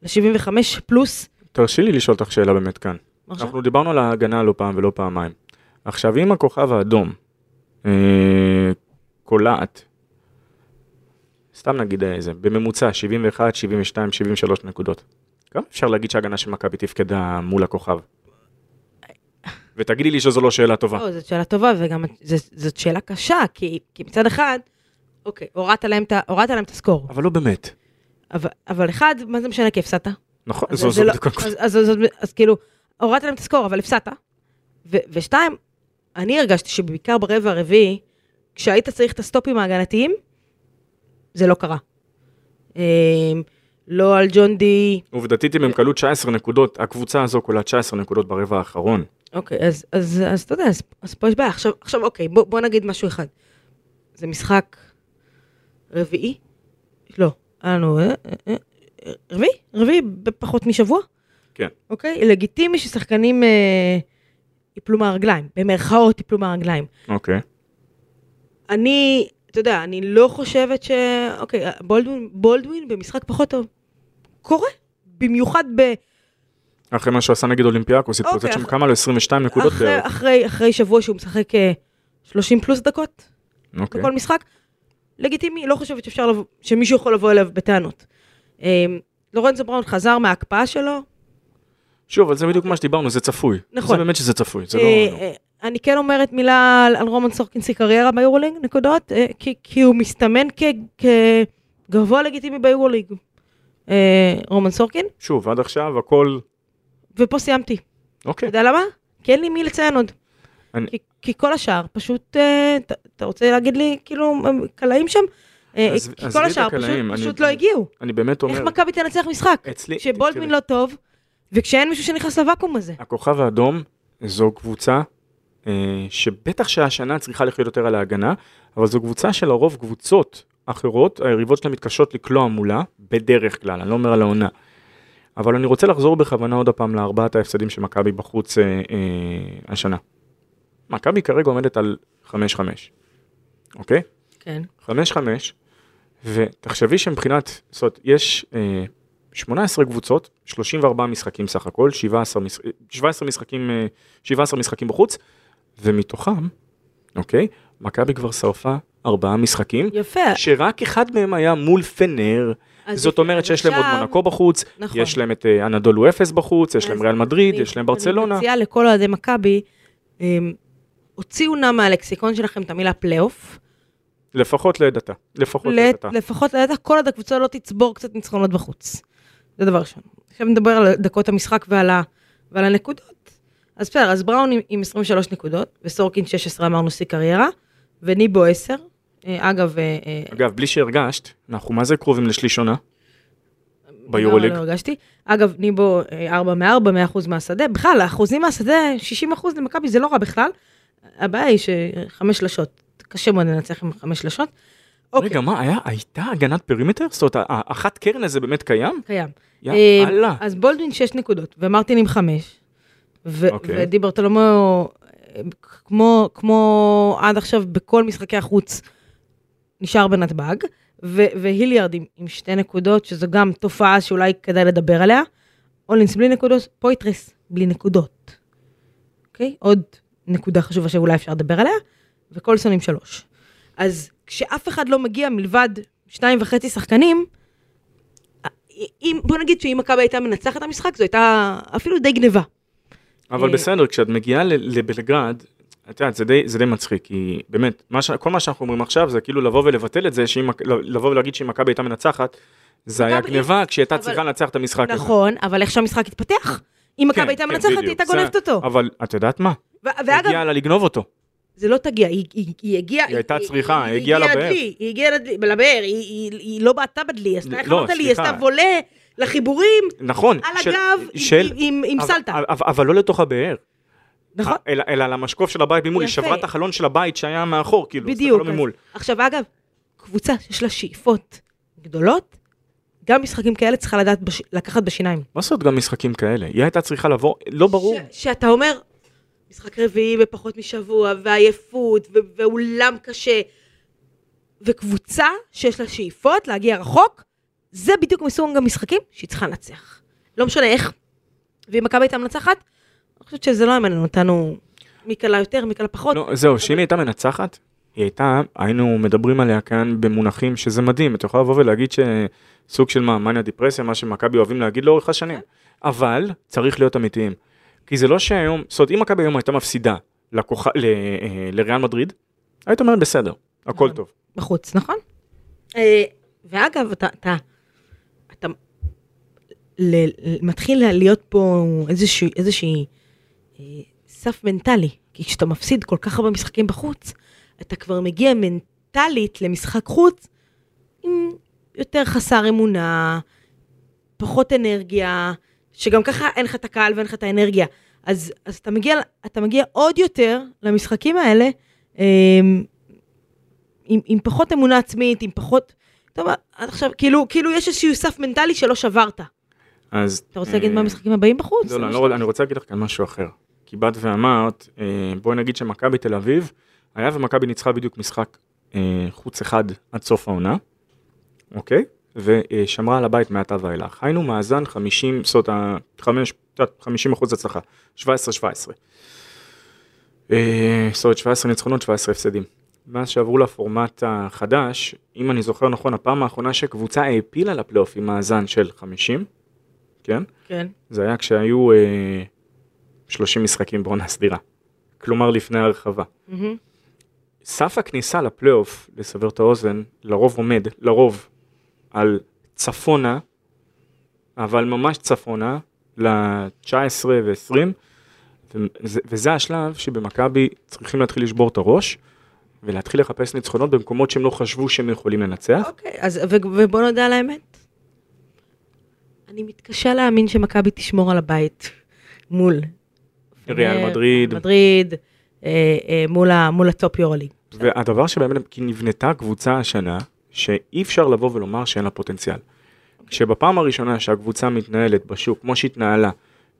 ל-75 פלוס. תרשי לי לשאול אותך שאלה באמת כאן. מרשה? אנחנו דיברנו על ההגנה לא פעם ולא פעמיים. עכשיו, אם הכוכב האדום אה, קולעת, סתם נגיד איזה, בממוצע 71, 72, 73 נקודות. כמה אפשר להגיד שההגנה של מכבי תפקדה מול הכוכב? ותגידי לי שזו לא שאלה טובה. לא, זאת שאלה טובה, וגם זאת שאלה קשה, כי, כי מצד אחד, אוקיי, הורדת להם, את הסקור. אבל לא באמת. אבל, אבל אחד, מה זה משנה? כי הפסדת. נכון, אז זו זו לא- בדיוק. אז, אז, אז, אז, כאילו, הורדת להם את הסקור, אבל הפסדת. ושתיים, אני הרגשתי שבעיקר ברבע הרביעי, כשהיית צריך את הסטופים ההגנתיים, זה לא קרה. לא על ג'ון די, עובדתית אם הם כלו 19 נקודות, הקבוצה הזו כולה 19 נקודות ברבע האחרון. אוקיי, אז, אז, אז אתה יודע, אז, אז פה יש בעיה. עכשיו, עכשיו אוקיי, בוא, בוא נגיד משהו אחד. זה משחק רביעי? לא, היה לנו... אה, אה, אה, רביעי? רביעי בפחות משבוע? כן. אוקיי? לגיטימי ששחקנים אה, יפלו מהרגליים, במרכאות יפלו מהרגליים. אוקיי. אני, אתה יודע, אני לא חושבת ש... אוקיי, בולדווין, בולדווין במשחק פחות טוב. קורה. במיוחד ב... אחרי מה שהוא עשה נגד אולימפיאקוס, התפוצץ אוקיי, שם אח- כמה לו 22 נקודות אחרי, בערך. אחרי, אחרי שבוע שהוא משחק אה, 30 פלוס דקות אוקיי. בכל משחק, לגיטימי, לא חושבת שאפשר לבוא, שמישהו יכול לבוא אליו בטענות. אה, לורנזו בראון חזר מההקפאה שלו, שוב, אבל זה בדיוק מה שדיברנו, זה צפוי. נכון. זה באמת שזה צפוי, זה לא... אני כן אומרת מילה על, על רומן סורקינסי קריירה ביורולינג, נקודות, אה, כי, כי הוא מסתמן כ- כגבוה לגיטימי ביורולינג. אה, רומן סורקין, שוב, עד עכשיו הכל... ופה סיימתי. אתה אוקיי. יודע למה? כי אין לי מי לציין עוד. אני- כי, כי כל השאר פשוט, אה, ת- אתה רוצה להגיד לי, כאילו, קלעים שם? אז- כי עזבי כל השאר פשוט, הקלעים, אני- פשוט לא הגיעו. אני באמת אומר... איך מכבי תנצח משחק? אצלי... שבולדווין לא טוב, וכשאין מישהו שנכנס לוואקום הזה. הכוכב האדום זו קבוצה שבטח שהשנה צריכה לחיות יותר על ההגנה, אבל זו קבוצה שלרוב קבוצות אחרות, היריבות שלהם מתקשות לקלוע מולה, בדרך כלל, אני לא אומר על העונה. אבל אני רוצה לחזור בכוונה עוד הפעם לארבעת ההפסדים של מכבי בחוץ אה, אה, השנה. מכבי כרגע עומדת על 5-5, אוקיי? כן. 5-5, ותחשבי שמבחינת, זאת אומרת, יש אה, 18 קבוצות, 34 משחקים סך הכל, 17, מש... 17 משחקים, אה, 17 משחקים בחוץ, ומתוכם, אוקיי, מכבי כבר שרפה ארבעה משחקים, יפה. שרק אחד מהם היה מול פנר, זאת אומרת שיש להם עוד מונקו בחוץ, נכון. יש להם את אה, אנדולו אפס בחוץ, יש להם ריאל מדריד, אני- יש להם אני ברצלונה. מציעה לכל אוהדי מכבי, אמ, הוציאו נא מהלקסיקון שלכם את המילה פלייאוף. לפחות לידתה, לפחות לידתה. לפחות לידע כל עוד הקבוצה לא תצבור קצת ניצחונות בחוץ. זה דבר ראשון. עכשיו נדבר על דקות המשחק ועל, ה, ועל הנקודות. אז בסדר, אז בראון עם, עם 23 נקודות, וסורקין 16 אמרנו שיא קריירה, וניבו 10. אה, אגב, אה, אה, אגב, בלי שהרגשת, אנחנו מה זה קרובים לשליש עונה? ביורוליג. לא, לא הרגשתי. אגב, ניבו אה, 4 מ-4, 100% מהשדה. בכלל, האחוזים מהשדה, 60% למכבי זה לא רע בכלל. הבעיה היא שחמש שלשות, קשה מאוד לנצח עם חמש שלשות. אוקיי, רגע, מה, היה, הייתה הגנת פרימטר? זאת אומרת, האחת קרן הזה באמת קיים? קיים. יאללה. אז בולדווין 6 נקודות, ומרטין עם 5. אוקיי. ודיברטולומו, אה, כמו, כמו עד עכשיו בכל משחקי החוץ, נשאר בנתב"ג. ו- והיליארד עם, עם שתי נקודות, שזו גם תופעה שאולי כדאי לדבר עליה. אולינס בלי נקודות, פויטרס בלי נקודות. אוקיי? עוד נקודה חשובה שאולי אפשר לדבר עליה, וקולסון עם שלוש. אז כשאף אחד לא מגיע מלבד שניים וחצי שחקנים, אם, בוא נגיד שאם מכבי הייתה מנצחת את המשחק, זו הייתה אפילו די גניבה. אבל אה, בסדר, כשאת מגיעה לבלגרד, את יודעת, זה די, זה די מצחיק, כי באמת, מה ש... כל מה שאנחנו אומרים עכשיו זה כאילו לבוא ולבטל את זה, שאם, מכ- לבוא ולהגיד שאם מכבי הייתה מנצחת, זה היה גניבה כשהייתה אבל- צריכה לנצח את המשחק הזה. נכון, אבל איך שהמשחק התפתח. אם מכבי כן, הייתה כן, מנצחת, היא הייתה גונבת אותו. אבל את יודעת מה? ואגב, הגיעה לה לגנוב אותו. זה לא תגיע, היא, היא, היא הגיעה... היא הייתה צריכה, היא הגיעה הגיעה לבאר. היא הגיעה לדלי, לבאר, היא, היא, היא לא בעטה בדלי, היא עשתה, איך לא, אמרת לי, היא. עשתה וולה לחיבורים, נכון. על של- הגב, של- עם, עם, עם אבל- סלטה. אבל, אבל לא לתוך הבאר. נכון? אלא, אלא למשקוף של הבית ממול, היא. שברה את החלון של הבית שהיה מאחור, כאילו, בדיוק. לא ממול. עכשיו, אגב, קבוצה שיש לה שאיפות גדולות, גם משחקים כאלה צריכה לדעת בש... לקחת בשיניים. מה לעשות גם משחקים כאלה? היא הייתה צריכה לבוא, לא ברור. ש... שאתה אומר, משחק רביעי בפחות משבוע, ועייפות, ו... ואולם קשה, וקבוצה שיש לה שאיפות להגיע רחוק, זה בדיוק מסוג המשחקים שהיא צריכה לנצח. לא משנה איך. ואם מכבי הייתה מנצחת, אני חושבת שזה לא היה מעניין אותנו מי קלה יותר, מי קלה פחות. לא, זהו, שאם היא הייתה מנצחת, היא הייתה, היינו מדברים עליה כאן במונחים שזה מדהים, אתה יכול לבוא ולהגיד שסוג של מה, מניה דיפרסיה, מה שמכבי אוהבים להגיד לאורך השנים. אבל צריך להיות אמיתיים. כי זה לא שהיום, זאת אומרת, אם מכבי היום הייתה מפסידה לכוח, ל, אה, לריאל מדריד, היית אומר בסדר, הכל נכון. טוב. בחוץ, נכון? אה, ואגב, אתה, אתה ל, מתחיל להיות פה איזושהי, איזושהי אה, סף מנטלי, כי כשאתה מפסיד כל כך הרבה משחקים בחוץ, אתה כבר מגיע מנטלית למשחק חוץ עם יותר חסר אמונה, פחות אנרגיה, שגם ככה אין לך את הקהל ואין לך את האנרגיה. אז, אז אתה, מגיע, אתה מגיע עוד יותר למשחקים האלה, אה, עם, עם פחות אמונה עצמית, עם פחות... טוב, עד עכשיו, כאילו, כאילו יש איזשהו סף מנטלי שלא שברת. אז... אתה רוצה להגיד אה, מה המשחקים הבאים בחוץ? לא, לא, אני לא- אני רוצה להגיד לך כאן משהו אחר. כי באת ואמרת, אה, בואי נגיד שמכבי תל אביב, היה ומכבי ניצחה בדיוק משחק אה, חוץ אחד עד סוף העונה, אוקיי? ושמרה על הבית מעתה ואילך. היינו מאזן 50, זאת אומרת, 50 אחוז הצלחה, 17-17. אה, זאת אומרת, 17 ניצחונות, 17 הפסדים. מאז שעברו לפורמט החדש, אם אני זוכר נכון, הפעם האחרונה שקבוצה העפילה לפלייאוף עם מאזן של 50, כן? כן. זה היה כשהיו אה, 30 משחקים בעונה סדירה. כלומר לפני הרחבה. מהמם. סף הכניסה לפלייאוף, לסבר את האוזן, לרוב עומד, לרוב, על צפונה, אבל ממש צפונה, ל-19 ו-20, וזה, וזה השלב שבמכבי צריכים להתחיל לשבור את הראש, ולהתחיל לחפש ניצחונות במקומות שהם לא חשבו שהם יכולים לנצח. אוקיי, אז ו- ובוא נודה על האמת. אני מתקשה להאמין שמכבי תשמור על הבית מול... ריאל מדריד. מדריד, אה, אה, מול ה- מול ה top יורוליג. והדבר שבאמת, כי נבנתה קבוצה השנה, שאי אפשר לבוא ולומר שאין לה פוטנציאל. כשבפעם הראשונה שהקבוצה מתנהלת בשוק כמו שהתנהלה,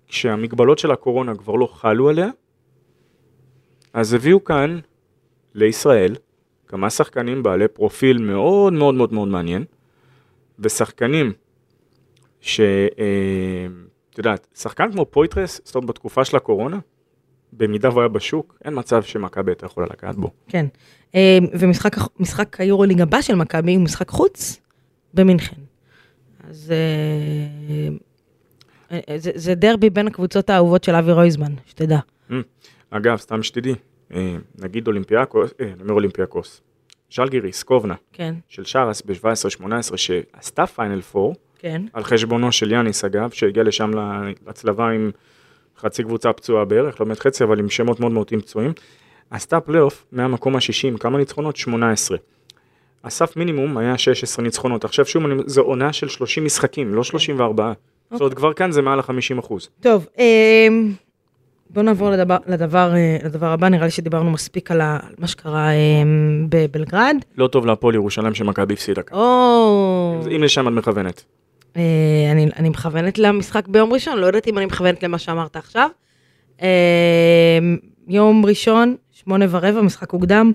כשהמגבלות של הקורונה כבר לא חלו עליה, אז הביאו כאן לישראל כמה שחקנים בעלי פרופיל מאוד מאוד מאוד מאוד מעניין, ושחקנים ש... אה, את יודעת, שחקן כמו פויטרס, זאת אומרת בתקופה של הקורונה, במידה והוא היה בשוק, אין מצב שמכבי הייתה יכולה לגעת בו. כן. אה, ומשחק משחק היורוליג הבא של מכבי הוא משחק חוץ במינכן. אז אה, זה, זה דרבי בין הקבוצות האהובות של אבי רויזמן, שתדע. אגב, סתם שתדעי, נגיד אולימפיאקוס, אני אומר אולימפיאקוס, ז'לגיריס, קובנה, כן, של שאראס ב-17-18, שעשתה פיינל 4, כן. על חשבונו של יאניס אגב, שהגיע לשם להצלבה עם חצי קבוצה פצועה בערך, לא באמת חצי, אבל עם שמות מאוד מאוד פצועים, עשתה פלייאוף מהמקום השישי עם כמה ניצחונות? 18. הסף מינימום היה 16 ניצחונות, עכשיו שוב, זו עונה של 30 משחקים, לא 34. זאת אומרת, כבר כאן זה מעל ה-50 אחוז. טוב, אה, בואו נעבור לדבר, לדבר, אה, לדבר הבא, נראה לי שדיברנו מספיק על מה שקרה אה, בבלגרד. לא טוב להפועל ירושלים שמכבי הפסידה כאן. או, אם לשם את מכוונת. אה, אני, אני מכוונת למשחק ביום ראשון, לא יודעת אם אני מכוונת למה שאמרת עכשיו. אה, יום ראשון, שמונה ורבע, משחק הוקדם,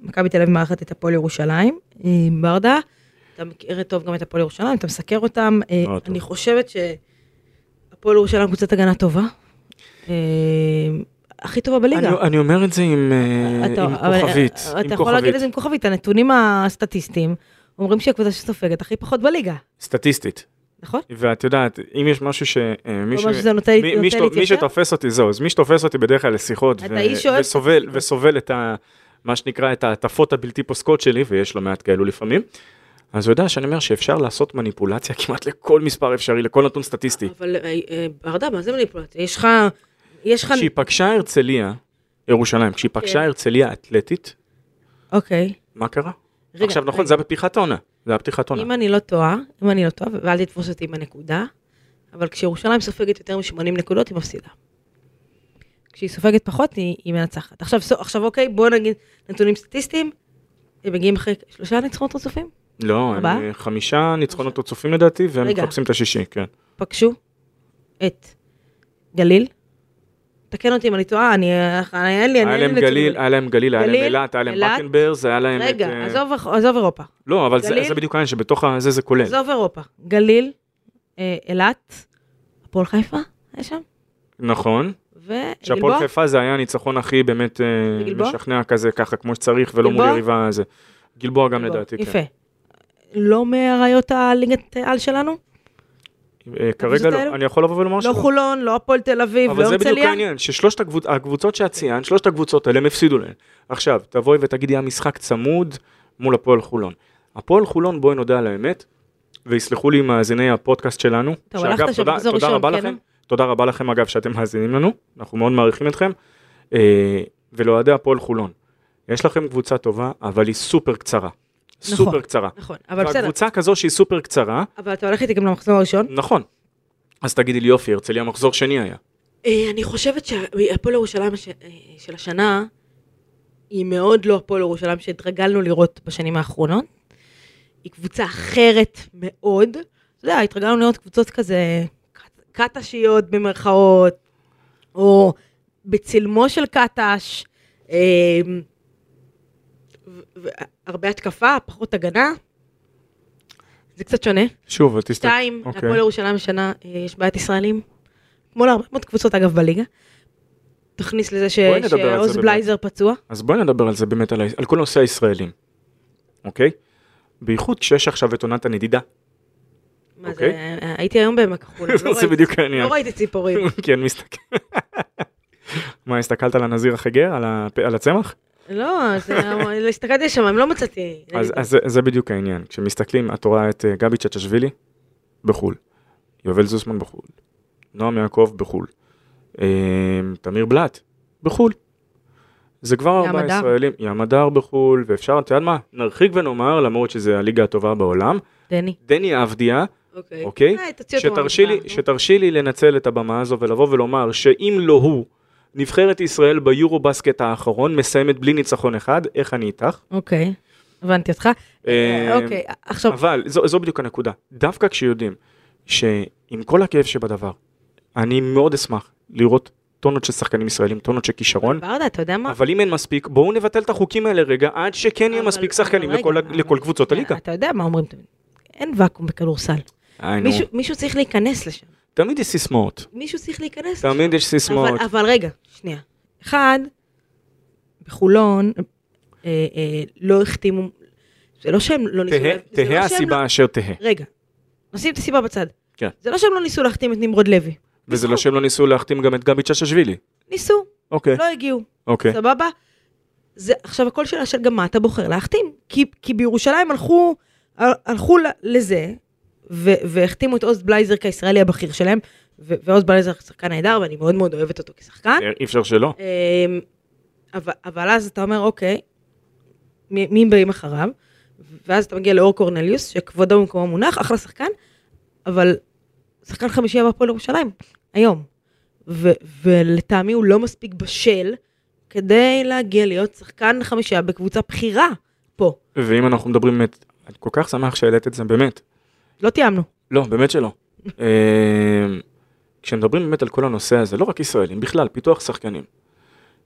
מכבי תל אביב מארחת את הפועל ירושלים. אה, ברדה, אתה מכיר טוב גם את הפועל ירושלים, אתה מסקר אותם. אני חושבת שהפועל ירושלים קבוצת הגנה טובה. הכי טובה בליגה. אני, אני אומר את זה עם, אתה- עם אבל, כוכבית. אה, עם אתה יכול להגיד כוכבית. את זה עם כוכבית, הנתונים הסטטיסטיים אומרים שהיא הקבוצה שסופגת הכי פחות בליגה, סטטיסטית. נכון? ואת יודעת, אם יש משהו ש... אה, ש... שזה נותן- מי, נותן מי? שתופס אותי זהו, אז מי שתופס אותי בדרך כלל לשיחות שאוהב וסובל. וסובל את ה... מה שנקרא את ההטפות הבלתי פוסקות שלי, ויש לא מעט כאלו לפעמים, אז הוא יודע שאני אומר שאפשר לעשות מניפולציה כמעט לכל מספר אפשרי, לכל נתון סטטיסטי. אבל אה, אה, ברדה, מה זה מניפולציה? יש לך, יש לך, כשהיא פגשה הרצליה, ירושלים, כשהיא פגשה כן. הרצליה אתלטית, אוקיי. מה קרה? רגע, עכשיו נכון, רגע. זה היה בפתיחת העונה, זה היה פתיחת עונה. אם אני לא טועה, אם אני לא טועה, ואל תתפוס אותי בנקודה, אבל כשירושלים סופגת יותר מ-80 נקודות, היא מפסידה. כשהיא סופגת פחות, היא, היא מנצחת. עכשיו, סו- עכשיו, אוקיי, בואו נגיד נתונים סטטיסטיים, הם מגיעים אחרי שלושה ניצחונות רצופים, לא, הם? אה, חמישה ניצחונות רצופים לדעתי, והם. מחפשים את השישי, כן. פגשו את גליל. תקן אותי אם אני טועה, אני, אין לי, היה אין לי להם. גליל, היה להם גליל, היה להם אילת, היה להם. בקנברס, היה להם את... רגע, אה, עזוב, אירופה. לא, אבל זה-. זה בדיוק העניין שבתוך הזה זה כולל. עזוב אירופה. גליל, אה, אילת, הפועל חיפה, היה שם, נכון, שהפועל וגלבוע. חיפה זה היה הניצחון הכי באמת אה? משכנע כזה, ככה כמו שצריך, ולא מול? יריבה זה. גלבוע גם גלבוע. לדעתי, יפה. כן. לא מהראיות הליגת על שלנו? אה, כרגע? לא, אני יכול לבוא ולומר לא שלא. חולון, לא הפועל תל אביב, אבל לא זה בדיוק הרצליה. העניין, ששלושת הקבוצ- הקבוצות שאת ציינת, שלושת הקבוצות האלה, הם הפסידו להן. עכשיו, תבואי ותגידי, היה משחק צמוד מול הפועל חולון. הפועל חולון, בואי נודה על האמת, ויסלחו לי מאזיני הפודקאסט שלנו. טוב, הלכת שם תודה, מחזור תודה ראשון, רבה כן, לכם, אה? תודה רבה לכם אגב שאתם מאזינים לנו, אנחנו מאוד מעריכים אתכם. אה, ולאוהדי הפועל חולון, יש לכם קבוצה טובה, אבל היא סופר קצרה. נכון. סופר קצרה. נכון, אבל בסדר. והקבוצה כזו שהיא סופר קצרה, אבל אתה הולך איתי גם למחזור הראשון. נכון. אז תגידי לי יופי, הרצליה מחזור שני היה. אה, אני חושבת שהפועל ירושלים הש- אה, של השנה, היא מאוד לא הפועל ירושלים שהתרגלנו לראות בשנים האחרונות. היא קבוצה אחרת מאוד. אתה יודע, התרגלנו לראות קבוצות כזה קט- קטשיות במרכאות, או בצלמו של קטש, והרבה התקפה, פחות הגנה. זה קצת שונה. שוב, תסתכל. שתיים, אוקיי. להפועל ירושלים השנה אה, יש בעיית ישראלים, כמו להרבה מאוד קבוצות אגב בליגה. תכניס לזה ש- שעוז באמת. בלייזר פצוע. אז בואי נדבר על זה באמת, על, על כל נושא הישראלים, אוקיי? בייחוד כשיש עכשיו את עונת הנדידה. מה אוקיי. זה, אה, הייתי היום בעמק החולה, לא זה בדיוק העניין. לא ראיתי ציפורים. כן, מסתכל. מה, הסתכלת על הנזיר החגר? על, הפ... על הצמח? לא, זה- הסתכלתי שם, לא מצאתי. אז, אז זה, זה בדיוק העניין. כשמסתכלים, את רואה את אה, גבי צ'צ'שווילי בחו"ל, יובל זוסמן בחו"ל, נועם יעקב בחו"ל, אה, תמיר בלאט בחו"ל. זה כבר ארבעה. ישראלים, ים הדר בחו"ל, ואפשר, את יודעת מה, נרחיק ונאמר, למרות שזה הליגה הטובה בעולם, דני. דני אבדיה אוקיי. אוקיי? אה. שתרשי לי לנצל את הבמה הזו ולבוא ולומר שאם לא הוא, נבחרת ישראל ביורו בסקט האחרון מסיימת בלי ניצחון אחד, איך אני איתך? אוקיי, הבנתי אותך. אה, אוקיי, עכשיו, אבל זו, זו בדיוק הנקודה. דווקא כשיודעים שעם כל הכאב שבדבר, אני מאוד אשמח לראות טונות של שחקנים ישראלים, טונות של כישרון, ברדה, אתה יודע מה? אבל אם אין מספיק, בואו נבטל את החוקים האלה רגע, עד שכן יהיה מספיק שחקנים לכל, קבוצות הליגה. אתה יודע מה אומרים. אין ואקום בכדורסל. מישהו צריך להיכנס לשם. תמיד יש סיסמאות, מישהו צריך להיכנס. תמיד יש סיסמאות. אבל, אבל רגע, שנייה. אחד, בחולון אה, אה, לא החתימו, זה לא שהם לא ניסו... תהא לא תהא שהם הסיבה אשר תהא. לא, רגע, נשים את הסיבה בצד. כן. זה לא שהם לא ניסו להחתים את נמרוד לוי. וזה לא שהם לא ניסו להחתים גם את גבי צ'צ'שווילי. ניסו, אוקיי, לא הגיעו. אוקיי. סבבה? זה, עכשיו הכל שאלה של גם מה אתה בוחר להחתים. כי, כי בירושלים הלכו, הל- הלכו לזה, והחתימו את עוז בלייזר כישראלי הבכיר שלהם, ו, ועוז בלייזר שחקן נהדר, ואני מאוד מאוד אוהבת אותו כשחקן. אי אפשר שלא. אמ, אבל, אבל אז אתה אומר, אוקיי, מי, באים אחריו? ואז אתה מגיע לאור קורנליוס, שכבודו במקומו מונח, אחלה שחקן, אבל שחקן חמישייה בהפועל ירושלים, היום. ו, ולטעמי הוא לא מספיק בשל כדי להגיע להיות שחקן חמישייה בקבוצה בכירה פה. ואם אנחנו מדברים באמת, אני כל כך שמח שהעלית את זה, באמת. לא תיאמנו. לא, באמת שלא. אה, כשמדברים באמת על כל הנושא הזה, לא רק ישראלים, בכלל, פיתוח שחקנים.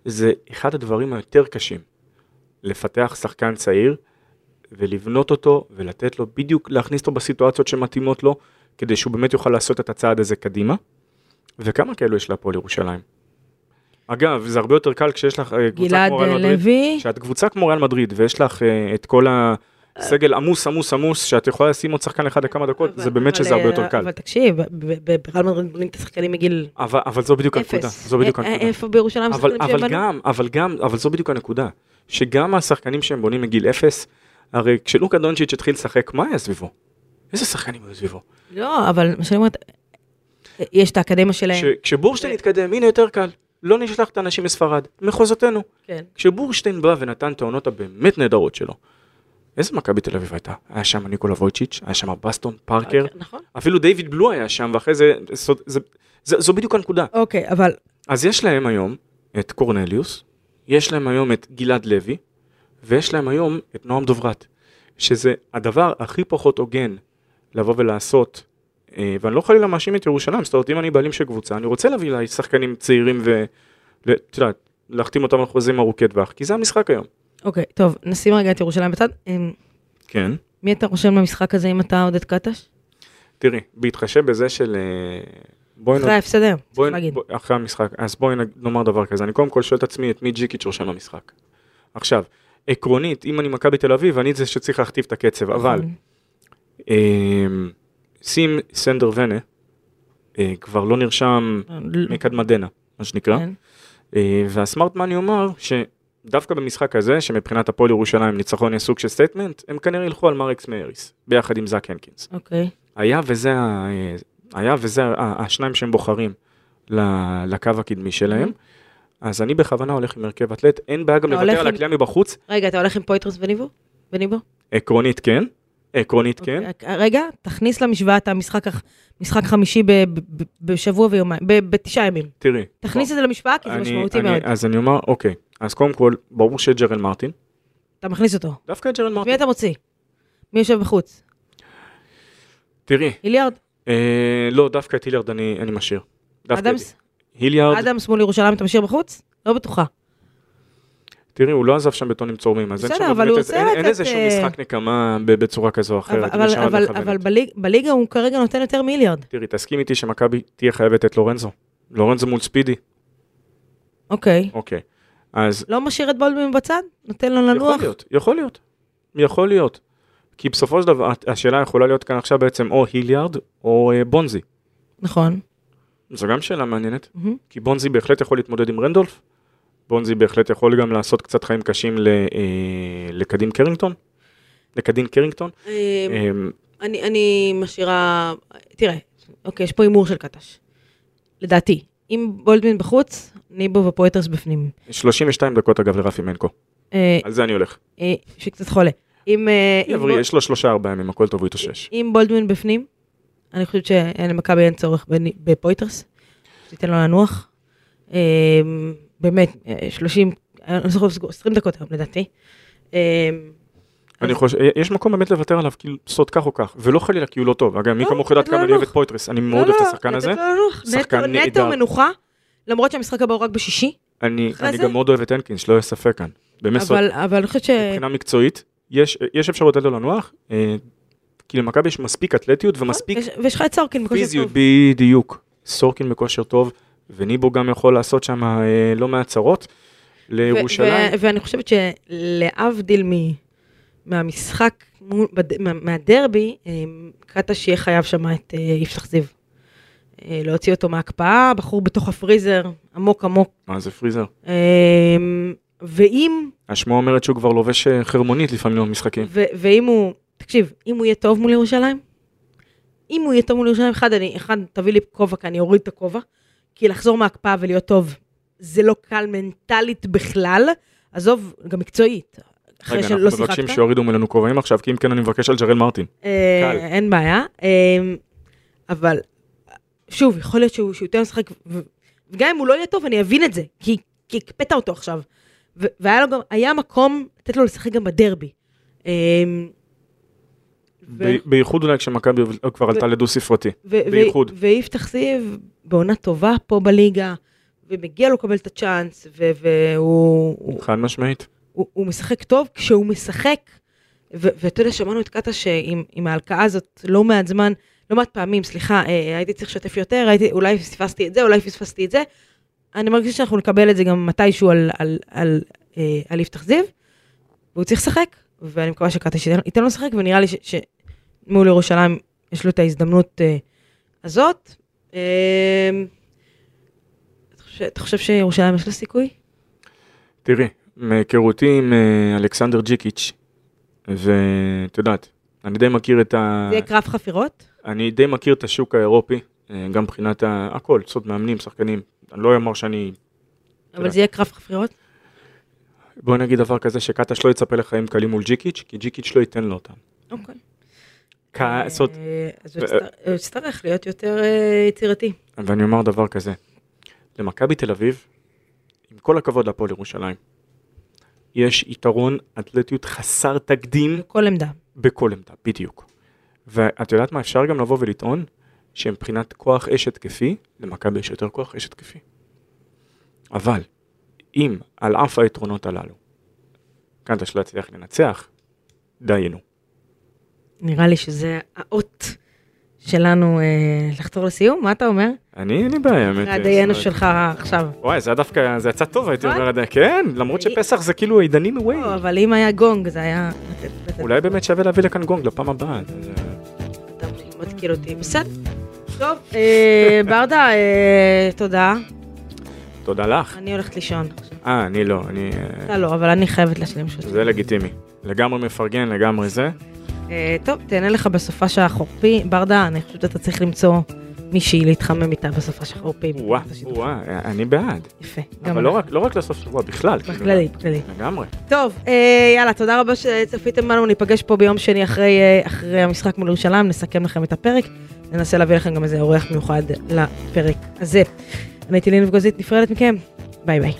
זה אחד הדברים היותר קשים. לפתח שחקן צעיר ולבנות אותו ולתת לו בדיוק, להכניס אותו בסיטואציות שמתאימות לו, כדי שהוא באמת יוכל לעשות את הצעד הזה קדימה. וכמה כאלו יש להפועל ירושלים? אגב, זה הרבה יותר קל כשיש לך קבוצה גלעד כמו ריאל מדריד. לוי, כשאת קבוצה כמו ריאל מדריד ויש לך אה, את כל הסגל עמוס עמוס עמוס שאת יכולה לשים עוד שחקן אחד לכמה דקות אבל- זה באמת אבל, שזה הרבה אה, יותר קל. אבל תקשיב, ב- ב- בריאל מדריד בונים את השחקנים מגיל אבל, אבל זו בדיוק הנקודה. זו בדיוק אה, אה, הנקודה. איפה בירושלים אבל, השחקנים אבל שהם בנו? גם, אבל גם, אבל זו בדיוק הנקודה, שגם השחקנים שהם בונים מגיל אפס, הרי כשלוקה דונצ'יץ' התחיל לשחק, מה היה סביבו? איזה שחקנים היו סביבו? לא, אבל מה שאני אומרת, יש את האקדמיה שלהם. כש- כשבורשטיין התקדם, הנה יותר קל, לא נשלח את האנשים מספרד, מחוזותינו. כן. כשבורשטיין בא ונתן את העונות הבאמת נהדרות שלו, איזה מכבי תל אביב הייתה? היה שם ניקולה וויצ'יץ', היה שם בסטון, פארקר, נכון. אפילו דיוויד בלו היה שם, ואחרי זה, זו, זה, זה, זו בדיוק הנקודה. אוקיי, אבל אז יש להם היום את קורנליוס, יש להם היום את גלעד לוי, ויש להם היום את נועם דוברת, שזה הדבר הכי פחות הוגן לבוא ולעשות, אה, ואני לא חלילה מאשים את ירושלים, זאת אומרת, אם אני בעלים של קבוצה, אני רוצה להביא אליי שחקנים צעירים ו... את יודעת, להחתים אותם על חוזים ארוכי טווח, כי זה המשחק היום. אוקיי, טוב, נשים רגע את ירושלים בצד. אמ, כן. מי אתה רושם למשחק הזה אם אתה עודד קטש? תראי, בהתחשב בזה של... אה, בואי אחרי ההפסד היום, צריך להגיד. בוא, אחרי המשחק, אז בואי נאמר דבר כזה, אני קודם כל שואל את עצמי את מי ג'יקיץ' רושם למשחק. עכשיו, עקרונית, אם אני מכבי תל אביב, אני זה שצריך להכתיב את הקצב, אבל נכון. אמ, שים סנדר ונה, אה, כבר לא נרשם מקדמדנה, מה שנקרא, כן. אה, וה smart money אומר שדווקא במשחק הזה, שמבחינת הפועל ירושלים ניצחון יהיה סוג של statement, הם כנראה ילכו על מרקס מאריס, ביחד עם זאק הנקינס. אוקיי. היה וזה, ה- היה וזה השניים שהם בוחרים לקו הקדמי שלהם. אז אני בכוונה הולך עם הרכב אתלטי, אין בעיה גם לוותר על עם- הקליעה מבחוץ, רגע, אתה הולך עם פויטרס וניבו? וניבו? עקרונית כן, עקרונית כן, אוקיי, רגע, תכניס למשוואה את המשחק משחק חמישי ב- ב- בשבוע ויומיים, בתשעה ימים. תראי. תכניס את זה למשוואה כי זה אני- משמעותי אני- מאוד. אז אני אומר, אוקיי, אז קודם כל, ברור שג'רל מרטין, אתה מכניס אותו. דווקא את ג'רל מי מרטין. אתה מוציא? מי יושב בחוץ? תראי, היליארד? אה, לא, דווקא את היליארד אני אני משאיר. אדמס? היליארד, אדמס מול ירושלים אתה משאיר בחוץ? לא בטוחה. תראי, הוא לא עזב שם בטונים צורמים, אז אין בסדר, שם אבל באמת איזה- אין- אין את, איזשהו אה, משחק נקמה בצורה כזו או אחרת. אבל, אבל. אבל בליג, בליגה הוא כרגע נותן יותר מיליארד. תראי, תסכים איתי שמכבי תהיה חייבת את לורנזו. לורנזו מול ספידי, אוקיי. אוקיי. אז לא משאיר את בולדווין בצד? נותן לו יכול לנוח? להיות, יכול להיות. יכול להיות. כי בסופו של דבר, השאלה יכולה להיות כאן עכשיו בעצם או היליארד או אה, בונזי. נכון. זו גם שאלה מעניינת, מהמם. כי בונזי בהחלט יכול להתמודד עם רנדולף. בונזי בהחלט יכול גם לעשות קצת חיים קשים ל- אה, לקדין קרינגטון. לקדין קרינגטון. אמ, אה, אני, אני משאירה, תראה, אוקיי, יש פה הימור של קטש. לדעתי, אם בולדווין בחוץ, ניבו ופויטרס בפנים. 32 דקות אגב לרפי מנקו, אה, על זה אני הולך. אה, שקצת חולה. אם, אה, אם, יבריא, יש לו שלושה ארבעה ימים, הכל טוב, הוא יתאושש. אם בולדווין בפנים, אני חושבת שלמכבי אין צורך בפויטרס, שתיתן לו לנוח. אה, באמת, אה, 30, אני לא זוכרת, 20 דקות היום לדעתי. אה, אני חושב, יש מקום באמת לוותר עליו, כאילו, לעשות כך או כך, ולא חלילה כי הוא לא טוב. אגב, מי לא, כמוך יודעת לו כמה אני אוהב. את פויטרס, אני לא, מאוד לא, אוהב את השחקן הזה. שחקן נהדר. נטו מנוחה, למרות שהמשחק הבא הוא רק בשישי, אני אני זה? גם מאוד אוהב את הנקינס, שלא יהיה ספק כאן. באמת סוד. אבל אבל אני חושבת ש... מבחינה מקצועית, יש יש אפשרות לתת לו לנוח, אה, כי למכבי יש מספיק אתלטיות ומספיק ויש- לך את סורקין בכושר פיזיות, טוב. בדיוק. סורקין בכושר טוב, וניבו גם יכול לעשות שם אה, לא מעט צרות לירושלים. ואני חושבת שלהבדיל מ- מהמשחק, מה- מהדרבי, אה, קטש יהיה חייב שם את אה, יפתח זיו. אה, להוציא אותו מההקפאה, בחור בתוך הפריזר, עמוק עמוק. מה זה פריזר? אה, ואם, השמועה אומרת שהוא כבר לובש אה, חרמונית לפעמים במשחקים. ואם הוא, תקשיב, אם הוא יהיה טוב מול ירושלים, אם הוא יהיה טוב מול ירושלים, אחד, אני, אחד, תביא לי כובע, כי אני אוריד את הכובע, כי לחזור מההקפאה ולהיות טוב, זה לא קל מנטלית בכלל, עזוב, גם מקצועית. אחרי רגע, אנחנו. מבקשים שיורידו ממנו כובעים עכשיו, כי אם כן אני מבקש על ג'רל מרטין. אה. אין בעיה. אה, אבל, שוב, יכול להיות שהוא שהוא יותר משחק, וגם אם הוא לא יהיה טוב, אני אבין את זה, כי כי הקפאת אותו עכשיו. ו- והיה לו גם, היה מקום לתת לו לשחק גם בדרבי. ו- ב- בייחוד אולי כשמכבי כבר עלתה לדו ספרתי. בייחוד. ויפתח זיו בעונה טובה פה בליגה, ומגיע לו לקבל את הצ'אנס, והוא הוא- חד משמעית. הוא, הוא משחק טוב כשהוא משחק, ואתה יודע, שמענו את קאטה שעם עם ההלקאה הזאת לא מעט זמן, לא מעט פעמים, סליחה, אה, הייתי צריך לשתף יותר, הייתי, אולי פספסתי את זה, אולי פספסתי את זה. אני מרגישה שאנחנו נקבל את זה גם מתישהו על, על, על, אה, על יפתח זיו, והוא צריך לשחק, ואני מקווה שייתן ייתן לו לשחק, ונראה לי שמול ירושלים יש לו את ההזדמנות אה, הזאת. אה, אתה חושב- אתה חושב שירושלים יש לה סיכוי? תראי, מהיכרותי עם אה, אלכסנדר ג'יקיץ', ואת יודעת, אני די מכיר את ה... זה יהיה קרב חפירות? אני די מכיר את השוק האירופי, אה, גם מבחינת הכל, זאת מאמנים, שחקנים. אני לא אומר שאני... אבל זה יהיה קרב חפירות? בוא נגיד דבר כזה, שקטש לא יצפה לחיים קלים מול ג'יקיץ', כי ג'יקיץ' לא ייתן לו אותם. אוקיי. אה, אז הוא יצטרך להיות יותר אה, יצירתי. ואני אומר דבר כזה, למכבי תל אביב, עם כל הכבוד להפועל ירושלים, יש יתרון אתלטיות חסר תקדים בכל עמדה. בכל עמדה, בדיוק. ואת יודעת מה, אפשר גם לבוא ולטעון שמבחינת כוח אש התקפי, למכבי יש יותר כוח אש התקפי. אבל, אם על אף היתרונות הללו, קנטש לא יצליח לנצח, דיינו. נראה לי שזה האות שלנו אה, לחתור לסיום, מה אתה אומר? אני, אין לי בעיה, האמת. אחרי הדיינו שלך עכשיו. וואי, זה היה דווקא, זה יצא טוב, הייתי נכון? אומר. כן, למרות שפסח זה כאילו עידנים ווי. לא, אבל אם היה גונג זה היה... אולי באמת שווה להביא לכאן גונג לפעם הבאה. זה- אתה מתקיל אותי, בסדר. טוב, אה, ברדה, אה, תודה. תודה לך. אני הולכת לישון. אה, אני לא, אני... אה, אתה לא, אבל אני חייבת להשלים שוטים. זה לגיטימי. לגמרי מפרגן, לגמרי זה. אה, טוב, תהנה לך בסופה של החורפי. ברדה, אני חושבת שאתה צריך למצוא מישהי להתחמם איתה בסופה של החורפי. וואה, אני בעד. יפה. אבל לא. רק, לא רק לסוף שבוע, בכלל. כאילו, בכללי, בכללי. לגמרי. טוב, אה, יאללה, תודה רבה שצפיתם בנו, ניפגש פה ביום שני אחרי, אה, אחרי המשחק מול ירושלים, נסכם לכם את הפרק, ננסה להביא לכם גם איזה אורח מיוחד לפרק הזה. אני הייתי לינב גוזית, נפרדת מכם, ביי ביי.